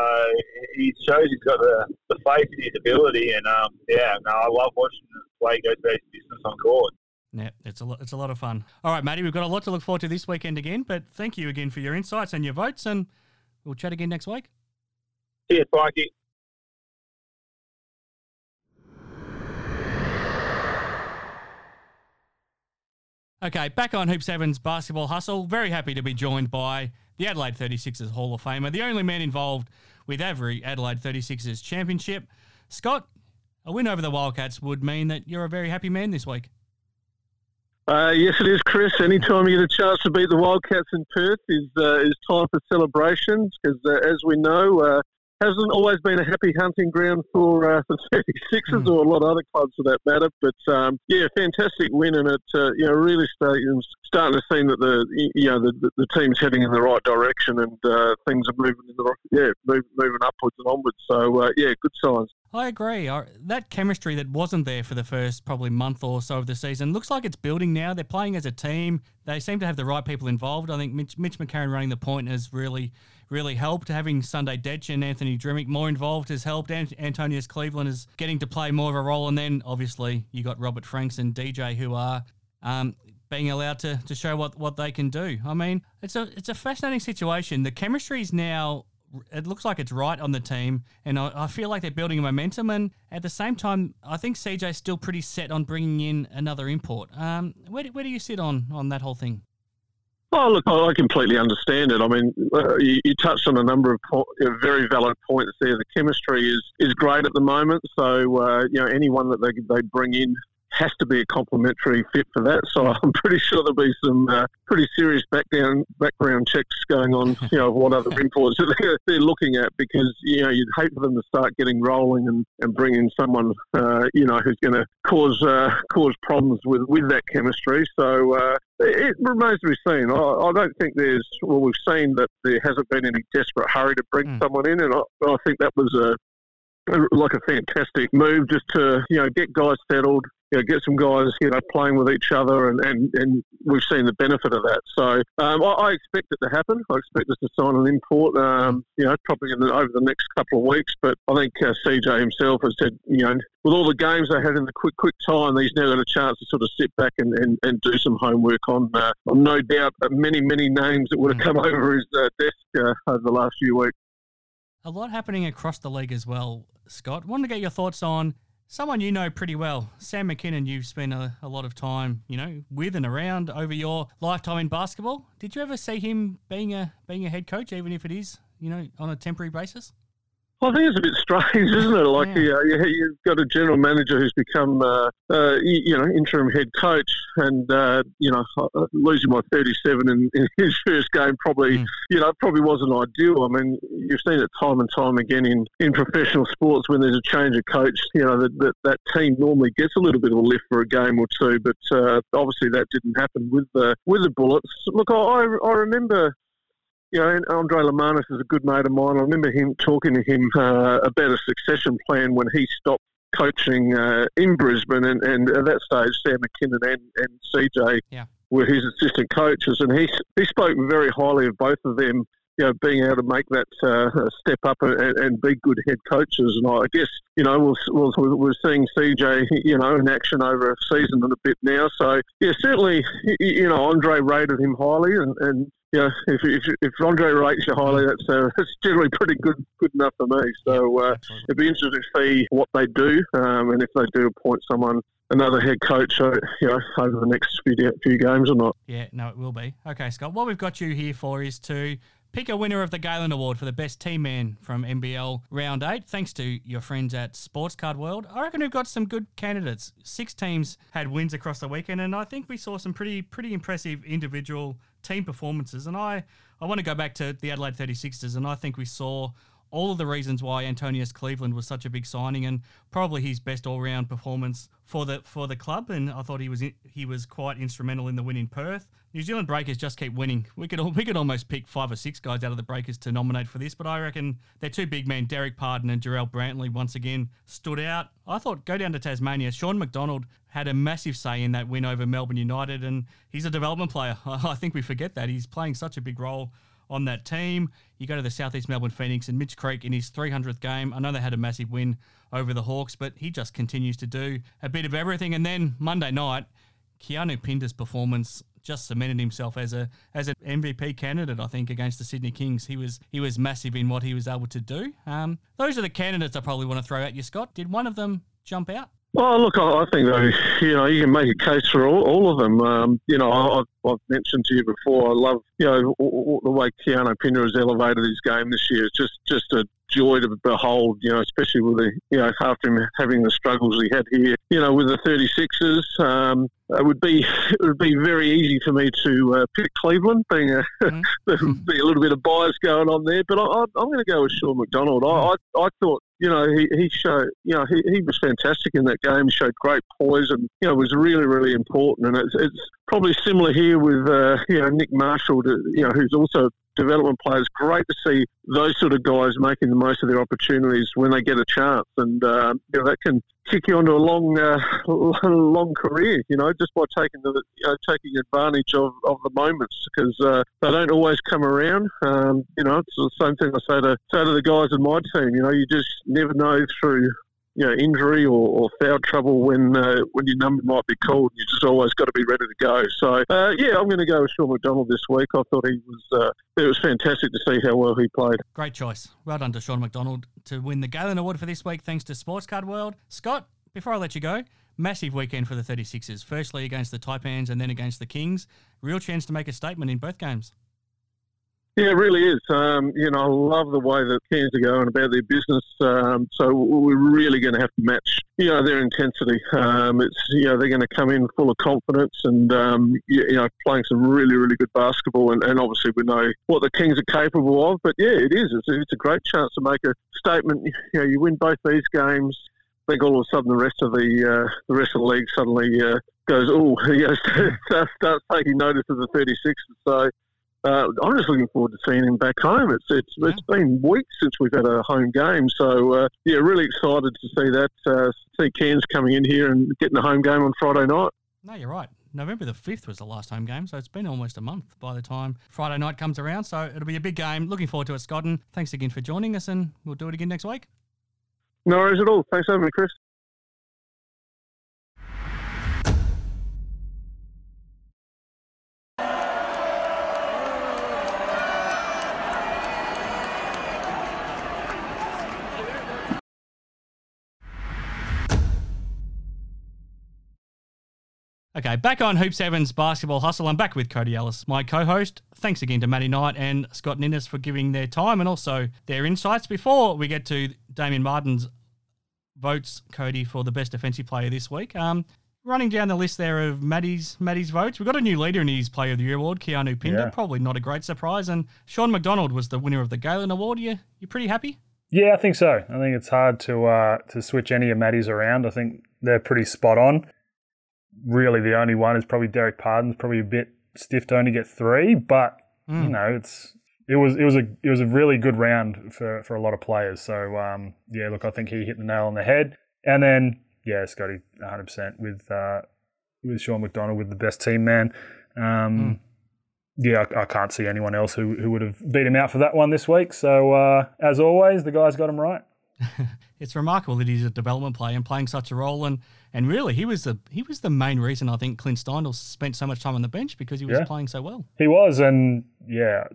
he shows he's got the, the faith in his ability, and um, yeah, no, I love watching the way he goes about his business on court. Yeah, it's a lot, it's a lot of fun. All right, Matty, we've got a lot to look forward to this weekend again. But thank you again for your insights and your votes, and we'll chat again next week. Cheers, Mikey. Okay, back on Hoop Seven's basketball hustle. Very happy to be joined by the Adelaide 36ers Hall of Famer, the only man involved with every Adelaide 36ers championship. Scott, a win over the Wildcats would mean that you're a very happy man this week. Uh, yes, it is, Chris. Anytime you get a chance to beat the Wildcats in Perth is uh, is time for celebrations because, uh, as we know, uh, hasn't always been a happy hunting ground for uh, the 36ers mm. or a lot of other clubs for that matter. But um, yeah, fantastic win, and it uh, you know really starting starting to seem that the you know the, the, team's heading in the right direction and uh, things are moving in the yeah move, moving upwards and onwards. So uh, yeah, good signs. I agree. That chemistry that wasn't there for the first probably month or so of the season looks like it's building now. They're playing as a team. They seem to have the right people involved. I think Mitch, Mitch McCarron running the point has really really helped. Having Sunday Dech and Anthony Drmic more involved has helped. Ant- Antonius Cleveland is getting to play more of a role. And then obviously you got Robert Franks and DJ who are um, being allowed to, to show what, what they can do. I mean, it's a it's a fascinating situation. The chemistry is now it looks like it's right on the team, and I, I, feel like they're building momentum. And at the same time, I think CJ's still pretty set on bringing in another import. Um, where, do, where do you sit on on that whole thing? Oh, look, I completely understand it. I mean, uh, you, you, touched on a number of po- very valid points there. The chemistry is, is great at the moment. So, uh, you know, anyone that they, they bring in has to be a complementary fit for that. So I'm pretty sure there'll be some uh, pretty serious background background checks going on. You know, what other imports they're, they're looking at because you know you'd hate for them to start getting rolling and, and bring in someone uh, you know who's going to cause uh, cause problems with, with that chemistry. So uh, it remains to be seen. I, I, don't think there's well we've seen that there hasn't been any desperate hurry to bring mm. someone in, and I, I think that was a like a fantastic move just to you know get guys settled, you know, get some guys, you know, playing with each other, and, and, and we've seen the benefit of that. So um, I, I, expect it to happen. I expect us to sign an import, um, you know, probably the, over the next couple of weeks. But I think uh, CJ himself has said, you know, with all the games they had in the quick, quick time, he's now got a chance to sort of sit back and, and, and do some homework on, uh, on no doubt, many, many names that would have come over his uh, desk uh, over the last few weeks. A lot happening across the league as well, Scott. Wanted to get your thoughts on Someone you know pretty well, Sam Mackinnon, you've spent a, a, lot of time, you know, with and around over your lifetime in basketball. Did you ever see him being a being a head coach, even if it is, you know, on a temporary basis? Well, I think it's a bit strange, isn't it? Like yeah. you, you've got a general manager who's become, uh, uh, you know, interim head coach, and uh, you know, uh, losing by 37 in, in his first game probably, mm. you know, probably wasn't ideal. I mean, you've seen it time and time again in, in professional sports when there's a change of coach. You know, that, that, that team normally gets a little bit of a lift for a game or two, but uh, obviously that didn't happen with the with the Bullets. Look, I, I remember you know, Andre Lemanis is a good mate of mine. I remember him talking to him uh, about a succession plan when he stopped coaching uh, in Brisbane, and, and, at that stage, Sam Mackinnon and, and CJ yeah. were his assistant coaches, and he he spoke very highly of both of them. You know, being able to make that uh, step up and, and, be good head coaches, and I guess you know we're, we're, we're seeing CJ you know in action over a season and a bit now. So yeah, certainly you know Andre rated him highly, and, and yeah, if, if, if Andre rates you highly, that's, uh, that's generally pretty good good enough for me. So uh, it'd be interesting to see what they do, um, and if they do appoint someone, another head coach, uh, you know, over the next few few games or not. Yeah, no, it will be. Okay, Scott. What we've got you here for is to pick a winner of the Galen Award for the best team man from NBL Round 8, thanks to your friends at Sports Card World. I reckon we've got some good candidates. Six teams had wins across the weekend, and I think we saw some pretty pretty impressive individual team performances. And I, I want to go back to the Adelaide 36ers, and I think we saw all of the reasons why Antonius Cleveland was such a big signing and probably his best all-round performance for the for the club. And I thought he was he was quite instrumental in the win in Perth. New Zealand Breakers just keep winning. We could we could almost pick five or six guys out of the Breakers to nominate for this, but I reckon their two big men, Dererk Pardon and Jarrell Brantley, once again stood out. I thought go down to Tasmania. Sean McDonald had a massive say in that win over Melbourne United, and he's a development player. I think we forget that he's playing such a big role on that team. You go to the Southeast Melbourne Phoenix and Mitch Creek in his 300th game. I know they had a massive win over the Hawks, but he just continues to do a bit of everything. And then Monday night, Keanu Pinder's performance just cemented himself as a as an MVP candidate. I think against the Sydney Kings, he was he was massive in what he was able to do. Um, those are the candidates I probably want to throw at you, Scott. Did one of them jump out? Well, look, I think though, you know, you can make a case for all, all of them. Um, you know, I, I've mentioned to you before, I love, you know, all the way Keanu Pinder has elevated his game this year. It's just, just a joy to behold, you know, especially with the, you know, after him having the struggles he had here, you know, with the 36ers. Um, it would be it would be very easy for me to uh, pick Cleveland, being a mm. be a little bit of bias going on there. But I, am going to go with Sean McDonald. I, I, I thought you know he, he showed you know he, he was fantastic in that game. Showed great poise and you know was really really important. And it's, it's probably similar here with uh, you know Nick Marshall, to, you know who's also development players. Great to see those sort of guys making the most of their opportunities when they get a chance, and uh, you know that can kick you onto a long, uh, long career. You know, just by taking the you know, taking advantage of, of the moments because uh, they don't always come around. Um, you know, it's the same thing I say to say to the guys in my team. You know, you just never know through you know, injury or, or foul trouble when uh, when your number might be called. You just always got to be ready to go. So uh, yeah, I'm going to go with Sean McDonald this week. I thought he was uh, it was fantastic to see how well he played. Great choice. Well done to Sean McDonald to win the Galen Award for this week, thanks to Sports Card World. Scott, before I let you go. Massive weekend for the 36ers. Firstly against the Taipans and then against the Kings. Real chance to make a statement in both games. Yeah, it really is. Um, you know, I love the way that Cairns are going about their business. Um, so we're really going to have to match, you know, their intensity. Um, it's you know they're going to come in full of confidence and um, you, know playing some really really good basketball. And, and, obviously we know what the Kings are capable of. But yeah, it is. It's, it's a great chance to make a statement. You know, you win both these games. I think all of a sudden the rest of the uh, the rest of the league suddenly uh, goes, oh, you know, starts, taking notice of the 36ers. So uh, I'm just looking forward to seeing him back home. It's it's, yeah. it's been weeks since we've had a home game, so uh, yeah, really excited to see that. Uh, see Cairns coming in here and getting a home game on Friday night. No, you're right. November the 5th was the last home game, so it's been almost a month by the time Friday night comes around. So it'll be a big game. Looking forward to it, Scott. And thanks again for joining us, and we'll do it again next week. No worries at all. Thanks for having me, Chris. Okay, back on Hoop Seven's Basketball Hustle. I'm back with Cody Ellis, my co host. Thanks again to Matty Knight and Scott Ninnis for giving their time and also their insights. Before we get to Damien Martin's votes, Cody, for the best defensive player this week, um, running down the list there of Matty's Matty's votes, we've got a new leader in his Player of the Year award, Keanu Pinder. Yeah. Probably not a great surprise. And Sean McDonald was the winner of the Galen Award. You, you pretty happy? Yeah, I think so. I think it's hard to uh, to switch any of Matty's around. I think they're pretty spot on really the only one is probably Dererk Pardon's probably a bit stiff to only get three, but mm. you know it's it was it was a it was a really good round for, for a lot of players. So um, yeah, look, I think he hit the nail on the head. And then yeah, Scotty, 100 percent with uh, with Sean McDonald with the best team man. Um, mm. Yeah, I, I, can't see anyone else who, who would have beat him out for that one this week. So uh, as always, the guys got him right. it's remarkable that he's a development player and playing such a role. And and really, he was the he was the main reason I think Clint Steindl spent so much time on the bench because he was yeah. playing so well. He was, and yeah,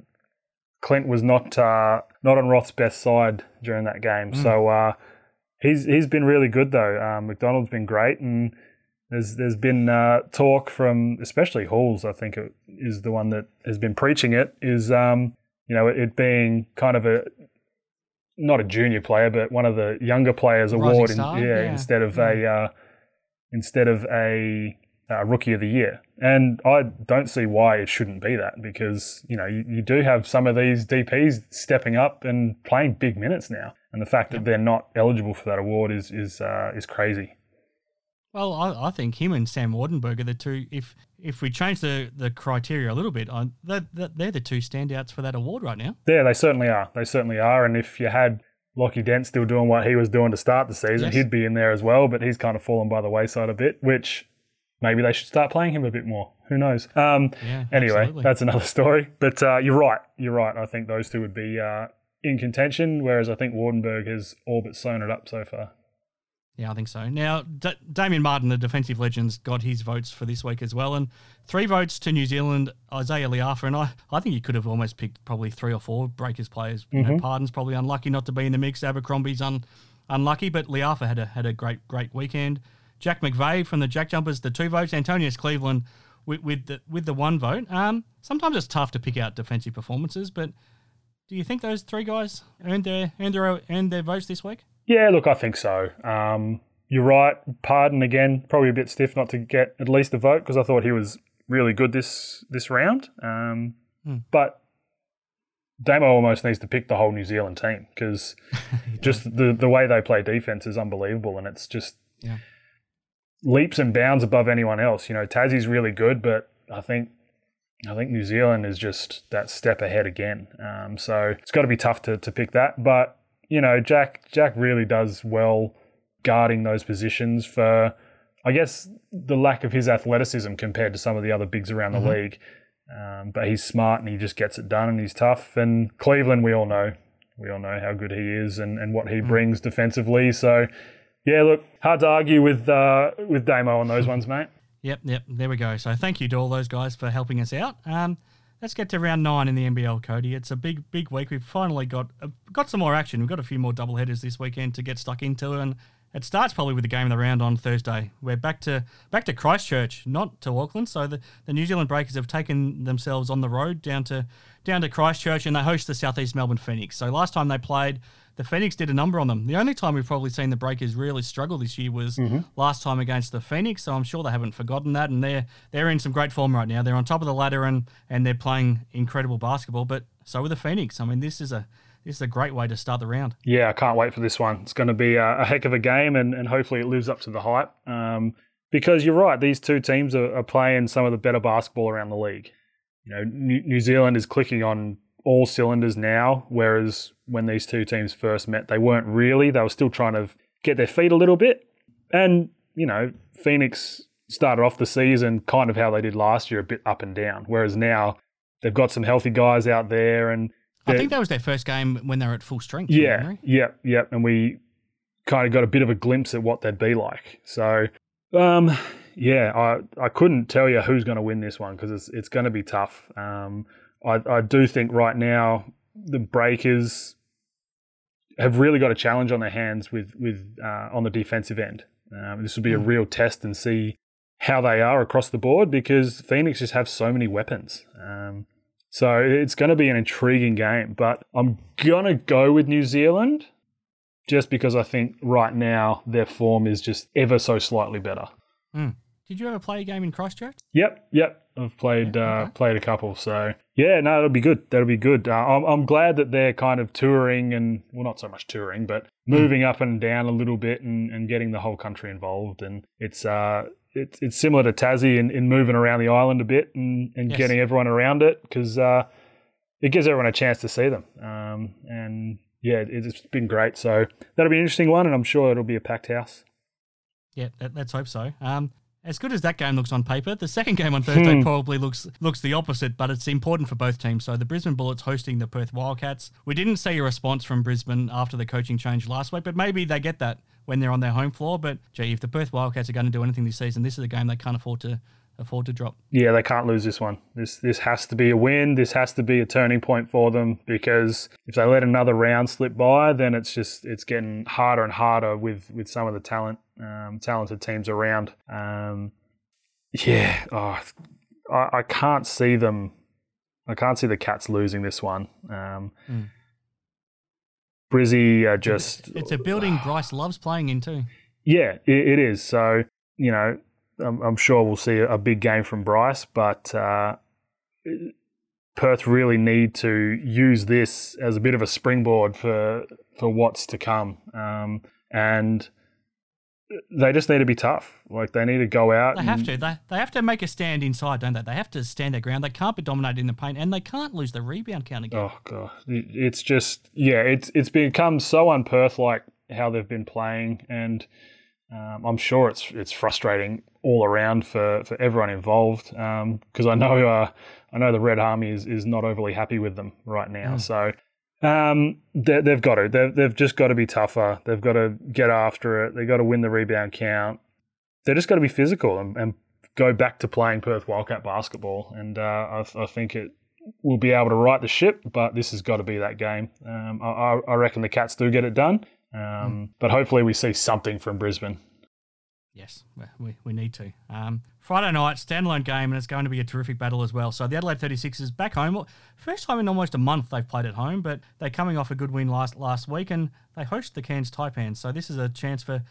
Clint was not uh, not on Roth's best side during that game. Mm. So uh, he's he's been really good though. Um, McDonald's been great, and there's there's been uh, talk from especially Halls. I think it is the one that has been preaching it. Is um, you know, it being kind of a not a junior player, but one of the younger players Rising award, in, yeah, yeah. instead of a uh, instead of a uh, rookie of the year. And I don't see why it shouldn't be that because you know you, you do have some of these DPS stepping up and playing big minutes now, and the fact that they're not eligible for that award is is uh, is crazy. Well, I, I think him and Sam Waardenburg are the two. If if we change the, the criteria a little bit, I, they're, they're the two standouts for that award right now. Yeah, they certainly are. They certainly are. And if you had Lockie Dent still doing what he was doing to start the season, Yes. he'd be in there as well. But he's kind of fallen by the wayside a bit, which maybe they should start playing him a bit more. Who knows? Um, Yeah, anyway, absolutely. that's another story. But uh, you're right. You're right. I think those two would be uh, in contention, whereas I think Wardenberg has all but sewn it up so far. Yeah, I think so. Now, D- Damien Martin, the defensive legends, got his votes for this week as well, and three votes to New Zealand, Izayah Le'afa, and I, I think you could have almost picked probably three or four Breakers players. You know, Mhm. Pardon's probably unlucky not to be in the mix. Abercrombie's un, unlucky, but Liafa had a had a great great weekend. Jack McVeigh from the Jack Jumpers, the two votes. Antonius Cleveland with with the, with the one vote. Um, sometimes it's tough to pick out defensive performances, but do you think those three guys earned their earned their earned their votes this week? Yeah, look, I think so. Um, you're right. Pardon again, probably a bit stiff not to get at least a vote because I thought he was really good this this round. Um, Hmm. But Damo almost needs to pick the whole New Zealand team because just the the way they play defense is unbelievable, and it's just Yeah. leaps and bounds above anyone else. You know, Tassie's really good, but I think I think New Zealand is just that step ahead again. Um, so it's got to be tough to, to pick that. But you know, Jack Jack really does well guarding those positions for, I guess, the lack of his athleticism compared to some of the other bigs around the league. Um, but he's smart and he just gets it done and he's tough. And Cleveland, we all know, we all know how good he is and, and what he brings defensively. So yeah, look, hard to argue with uh, with Damo on those ones, mate. Yep, yep. There we go. So thank you to all those guys for helping us out. Um, let's get to round nine in the NBL, Cody. It's a big, big week. We've finally got uh, got some more action. We've got a few more double headers this weekend to get stuck into, and it starts probably with the game of the round on Thursday. We're back to back to Christchurch, not to Auckland. So the, the New Zealand Breakers have taken themselves on the road down to down to Christchurch, and they host the Southeast Melbourne Phoenix. So last time they played. The Phoenix did a number on them. The only time we've probably seen the Breakers really struggle this year was Mhm. last time against the Phoenix, so I'm sure they haven't forgotten that, and they're they're in some great form right now. They're on top of the ladder and and they're playing incredible basketball. But so are the Phoenix. I mean, this is a this is a great way to start the round. Yeah, I can't wait for this one. It's going to be a, a heck of a game, and, and hopefully it lives up to the hype. Um, because you're right, these two teams are, are playing some of the better basketball around the league. You know, New, New Zealand is clicking on all cylinders now, whereas when these two teams first met, they weren't really. They were still trying to get their feet a little bit. And, you know, Phoenix started off the season kind of how they did last year, a bit up and down. Whereas now they've got some healthy guys out there and I think that was their first game when they were at full strength. yeah, yeah, yeah. And we kind of got a bit of a glimpse at what they'd be like. So, um, yeah, I, I couldn't tell you who's going to win this one because it's it's going to be tough. Um, I I do think right now the Breakers have really got a challenge on their hands with with uh, on the defensive end. Um, this will be a Mm. real test and see how they are across the board because Phoenix just have so many weapons. Um, so it's going to be an intriguing game, but I'm going to go with New Zealand just because I think right now their form is just ever so slightly better. Hmm. Did you ever play a game in Christchurch? Yep, yep. I've played uh, played a couple, so yeah, no, that'll be good. That'll be good. Uh, I'm I'm glad that they're kind of touring and well, not so much touring, but moving up and down a little bit and, and getting the whole country involved. And it's uh it's it's similar to Tassie in, in moving around the island a bit and, and Yes. getting everyone around it because uh, it gives everyone a chance to see them. Um, and yeah, it- it's been great. So that'll be an interesting one, and I'm sure it'll be a packed house. Yeah, let, let's hope so. Um, as good as that game looks on paper, the second game on Thursday Hmm. probably looks looks the opposite, but it's important for both teams. So the Brisbane Bullets hosting the Perth Wildcats. We didn't see a response from Brisbane after the coaching change last week, but maybe they get that when they're on their home floor. But gee, if the Perth Wildcats are going to do anything this season, this is a game they can't afford to afford to drop. Yeah, they can't lose this one. This this has to be a win. This has to be a turning point for them because if they let another round slip by, then it's just it's getting harder and harder with with some of the talent um, talented teams around. Um, yeah, oh, I, I can't see them. I can't see the Cats losing this one. Um, Mm. Brizzy are just It's a building Bryce loves playing in too. yeah, it, it is. So you know, I'm, I'm sure we'll see a big game from Bryce, but uh, Perth really need to use this as a bit of a springboard for for what's to come, um, and they just need to be tough. Like they need to go out. They have and- to. They, they have to make a stand inside, don't they? They have to stand their ground. They can't be dominated in the paint, and they can't lose the rebound count again. Oh god, it's just yeah, it's it's become so unperth like how they've been playing, and um, I'm sure it's it's frustrating all around for, for everyone involved. Because I know uh, I know the Red Army is, is not overly happy with them right now. Mm. So um, they, they've got to they've they've just got to be tougher. They've got to get after it. They've got to win the rebound count. They've just got to be physical and, and go back to playing Perth Wildcat basketball. And uh, I, I think it will be able to right the ship, but this has got to be that game. Um, I I reckon the Cats do get it done, um, but hopefully we see something from Brisbane. Yes, we- we, need to. Um, Friday night, standalone game, and it's going to be a terrific battle as well. So the Adelaide 36ers back home. First time in almost a month they've played at home, but they're coming off a good win last last week, and they host the Cairns Taipans. So this is a chance for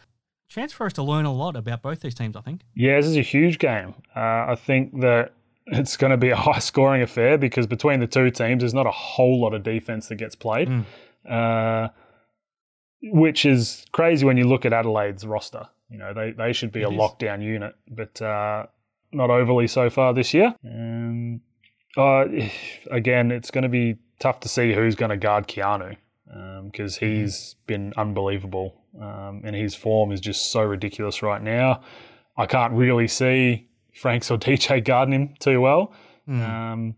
chance for us to learn a lot about both these teams. I think. Yeah, this is a huge game. Uh, I think that it's going to be a high scoring affair because between the two teams, there's not a whole lot of defense that gets played, uh, which is crazy when you look at Adelaide's roster. You know, they, they should be It a is. lockdown unit, but uh, not overly so far this year. Um, uh, again, it's going to be tough to see who's going to guard Keanu because he's been unbelievable um, and his form is just so ridiculous right now. I can't really see Franks or DJ guarding him too well. Mm. Um,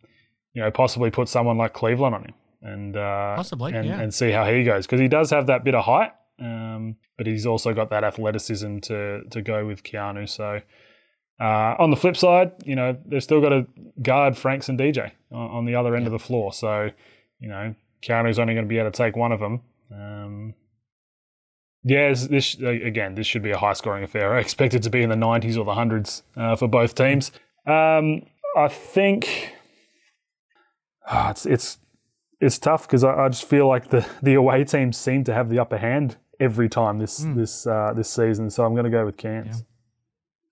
you know, possibly put someone like Cleveland on him and uh, Possibly, and, yeah. and see how he goes because he does have that bit of height, um, but he's also got that athleticism to to go with Keanu. So. Uh, on the flip side, you know, they've still got to guard Franks and DJ on, on the other end of the floor. So, you know, Keanu's only going to be able to take one of them. Um, yeah, this, again, this should be a high scoring affair. I expect it to be in the 90s or the hundreds uh, for both teams. Um, I think ah, it's it's it's tough because I, I just feel like the, the away teams seem to have the upper hand every time this Mm. this uh, this season. So I'm going to go with Cairns.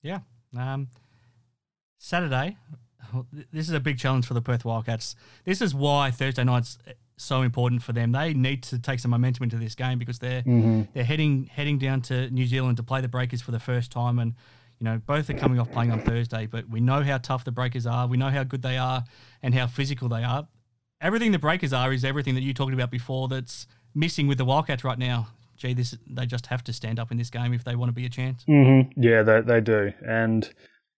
Yeah. Um, Saturday, this is a big challenge for the Perth Wildcats. This is why Thursday night's so important for them. They need to take some momentum into this game because they're Mhm. they're heading heading down to New Zealand to play the Breakers for the first time, and you know both are coming off playing on Thursday. But we know how tough the Breakers are. We know how good they are and how physical they are. Everything the Breakers are is everything that you talked about before. That's missing with the Wildcats right now. Gee, this they just have to stand up in this game if they want to be a chance. hmm Yeah, they they do, and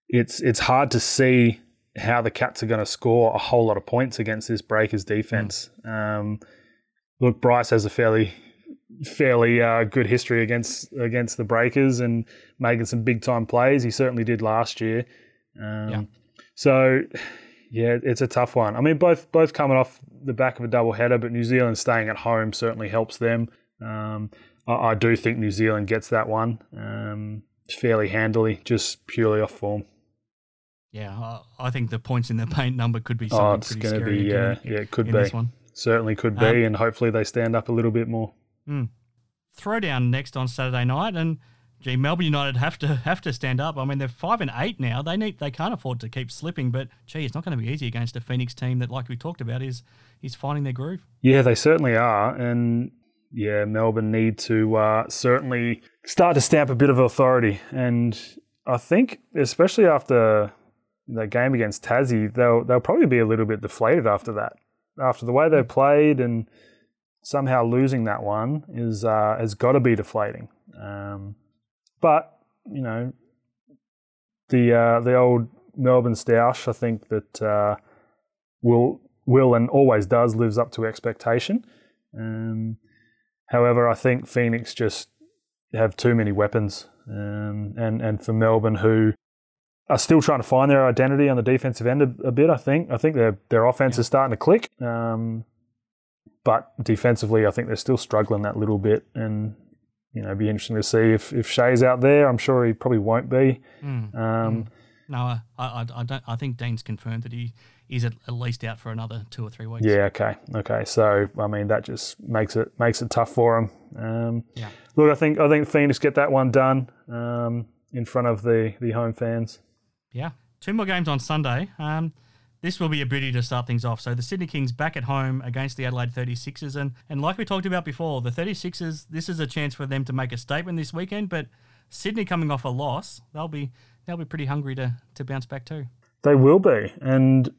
it's it's hard to see how the Cats are going to score a whole lot of points against this Breakers defense. Um, look, Bryce has a fairly fairly uh, good history against against the Breakers and making some big time plays. He certainly did last year. Um, Yeah. So, yeah, it's a tough one. I mean, both both coming off the back of a double header, but New Zealand staying at home certainly helps them. Um, I, I do think New Zealand gets that one um, fairly handily, just purely off form. Yeah, I, I think the points in the paint number could be Oh, something it's pretty going to scary be yeah, yeah, it could be. Certainly could be, Um, and hopefully they stand up a little bit more. Mm. Throwdown next on Saturday night, and gee, Melbourne United have to have to stand up. I mean, they're five and eight now. They need they can't afford to keep slipping. But gee, it's not going to be easy against a Phoenix team that, like we talked about, is is finding their groove. Yeah, they certainly are, and yeah, Melbourne need to uh, certainly start to stamp a bit of authority. And I think, especially after the game against Tassie, they'll they'll probably be a little bit deflated after that, after the way they played, and somehow losing that one is uh, has got to be deflating. Um, but you know, the uh, the old Melbourne Stoush, I think that uh, will will and always does lives up to expectation. Um, however, I think Phoenix just have too many weapons, um, and and for Melbourne who are still trying to find their identity on the defensive end a, a bit. I think I think their their offense is starting to click, um, but defensively, I think they're still struggling that little bit. And you know, it'd be interesting to see if if Shea's out there. I'm sure he probably won't be. Mm. Um, No, I, I, I don't. I think Dean's confirmed that he is at, at least out for another two or three weeks. Yeah. Okay. Okay. So I mean that just makes it makes it tough for him. Um, Yeah. Look, I think I think Phoenix get that one done um, in front of the the home fans. Yeah. Two more games on Sunday. Um, this will be a beauty to start things off. So the Sydney Kings back at home against the Adelaide 36ers. And, and like we talked about before, the 36ers, this is a chance for them to make a statement this weekend. But Sydney coming off a loss, they'll be they'll be pretty hungry to, to bounce back too. They will be, and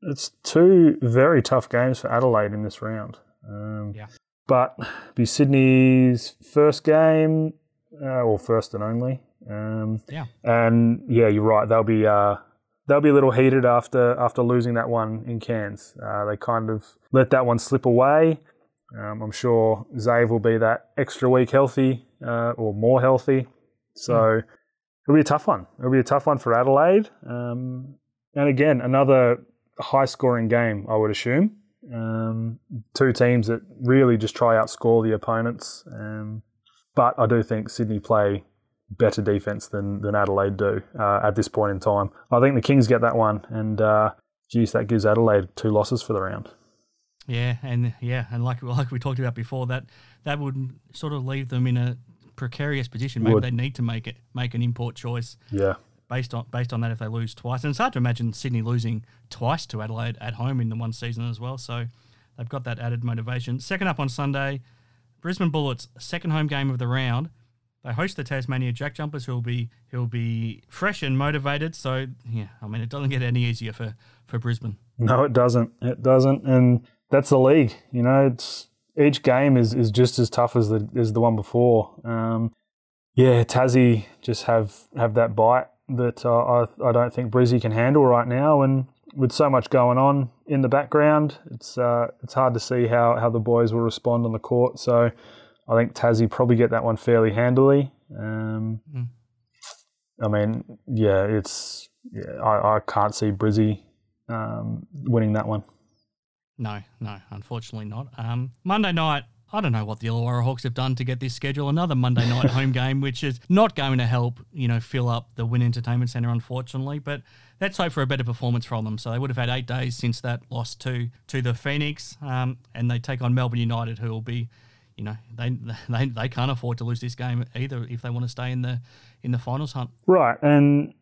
it's two very tough games for Adelaide in this round. Um, Yeah. But be Sydney's first game, uh, or first and only. Um, Yeah. And yeah, you're right. They'll be uh, they'll be a little heated after after losing that one in Cairns. Uh, they kind of let that one slip away. Um, I'm sure Zave will be that extra week healthy uh, or more healthy. So it'll be a tough one. It'll be a tough one for Adelaide. Um, and again, another high scoring game, I would assume. Um, two teams that really just try outscore the opponents. Um, but I do think Sydney play better defense than, than Adelaide do uh, at this point in time. I think the Kings get that one, and uh, geez, that gives Adelaide two losses for the round. Yeah, and yeah, and like like we talked about before, that that would sort of leave them in a precarious position. Maybe Would. they need to make it make an import choice Yeah. based on based on that if they lose twice. And it's hard to imagine Sydney losing twice to Adelaide at home in the one season as well. So they've got that added motivation. Second up on Sunday, Brisbane Bullets, second home game of the round. They host the Tasmania Jack Jumpers, who'll be who'll be fresh and motivated. So yeah, I mean it doesn't get any easier for for Brisbane. No, it doesn't. It doesn't, and that's the league. You know, it's each game is, is just as tough as the as the one before. Um, yeah, Tassie just have have that bite that uh, I I don't think Brizzy can handle right now, and with so much going on in the background, it's uh, it's hard to see how how the boys will respond on the court. So I think Tassie probably get that one fairly handily. Um, Mm. I mean, yeah, it's yeah, I, I can't see Brizzy um, winning that one. No, no, unfortunately not. Um, Monday night, I don't know what the Illawarra Hawks have done to get this schedule. Another Monday night home game, which is not going to help, you know, fill up the Win Entertainment Centre, unfortunately. But let's hope for a better performance from them. So they would have had eight days since that loss to to the Phoenix, um, and they take on Melbourne United, who will be, you know, they they they can't afford to lose this game either if they want to stay in the in the finals hunt. Right, and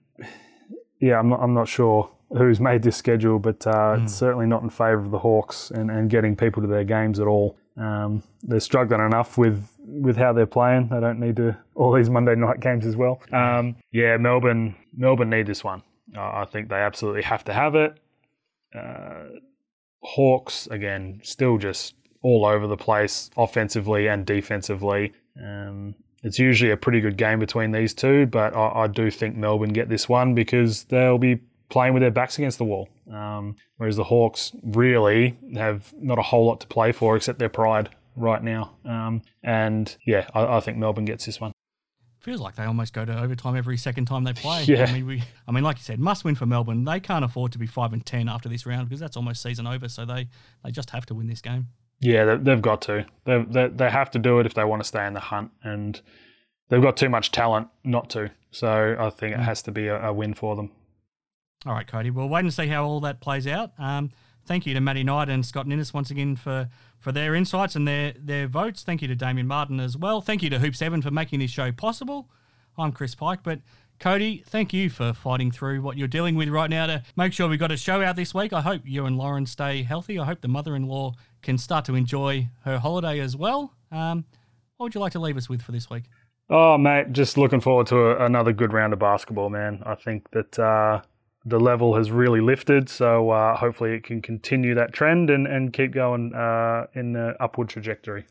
yeah, I'm not, I'm not sure who's made this schedule, but uh, it's certainly not in favour of the Hawks and, and getting people to their games at all. Um, they're struggling enough with, with how they're playing. They don't need to all these Monday night games as well. Um, yeah, Melbourne Melbourne need this one. Uh, I think they absolutely have to have it. Uh, Hawks again, still just all over the place, offensively and defensively. Um, it's usually a pretty good game between these two, but I, I do think Melbourne get this one because they'll be playing with their backs against the wall. Um, whereas the Hawks really have not a whole lot to play for except their pride right now. Um, and yeah, I, I think Melbourne gets this one. Feels like they almost go to overtime every second time they play. Yeah. I mean, we, I mean, like you said, must win for Melbourne. They can't afford to be five and ten after this round because that's almost season over. So they, they just have to win this game. Yeah, they, they've got to. They, they they have to do it if they want to stay in the hunt, and they've got too much talent not to. So I think it has to be a, a win for them. All right, Cody. We'll wait and see how all that plays out. Um, thank you to Matty Knight and Scott Ninnis once again for, for their insights and their, their votes. Thank you to Damien Martin as well. Thank you to Hoop Seven for making this show possible. I'm Chris Pike, but Cody, thank you for fighting through what you're dealing with right now to make sure we got a show out this week. I hope you and Lauren stay healthy. I hope the mother-in-law can start to enjoy her holiday as well. Um, what would you like to leave us with for this week? Oh, mate, just looking forward to a, another good round of basketball, man. I think that uh, the level has really lifted, so uh, hopefully it can continue that trend and, and keep going uh, in the upward trajectory.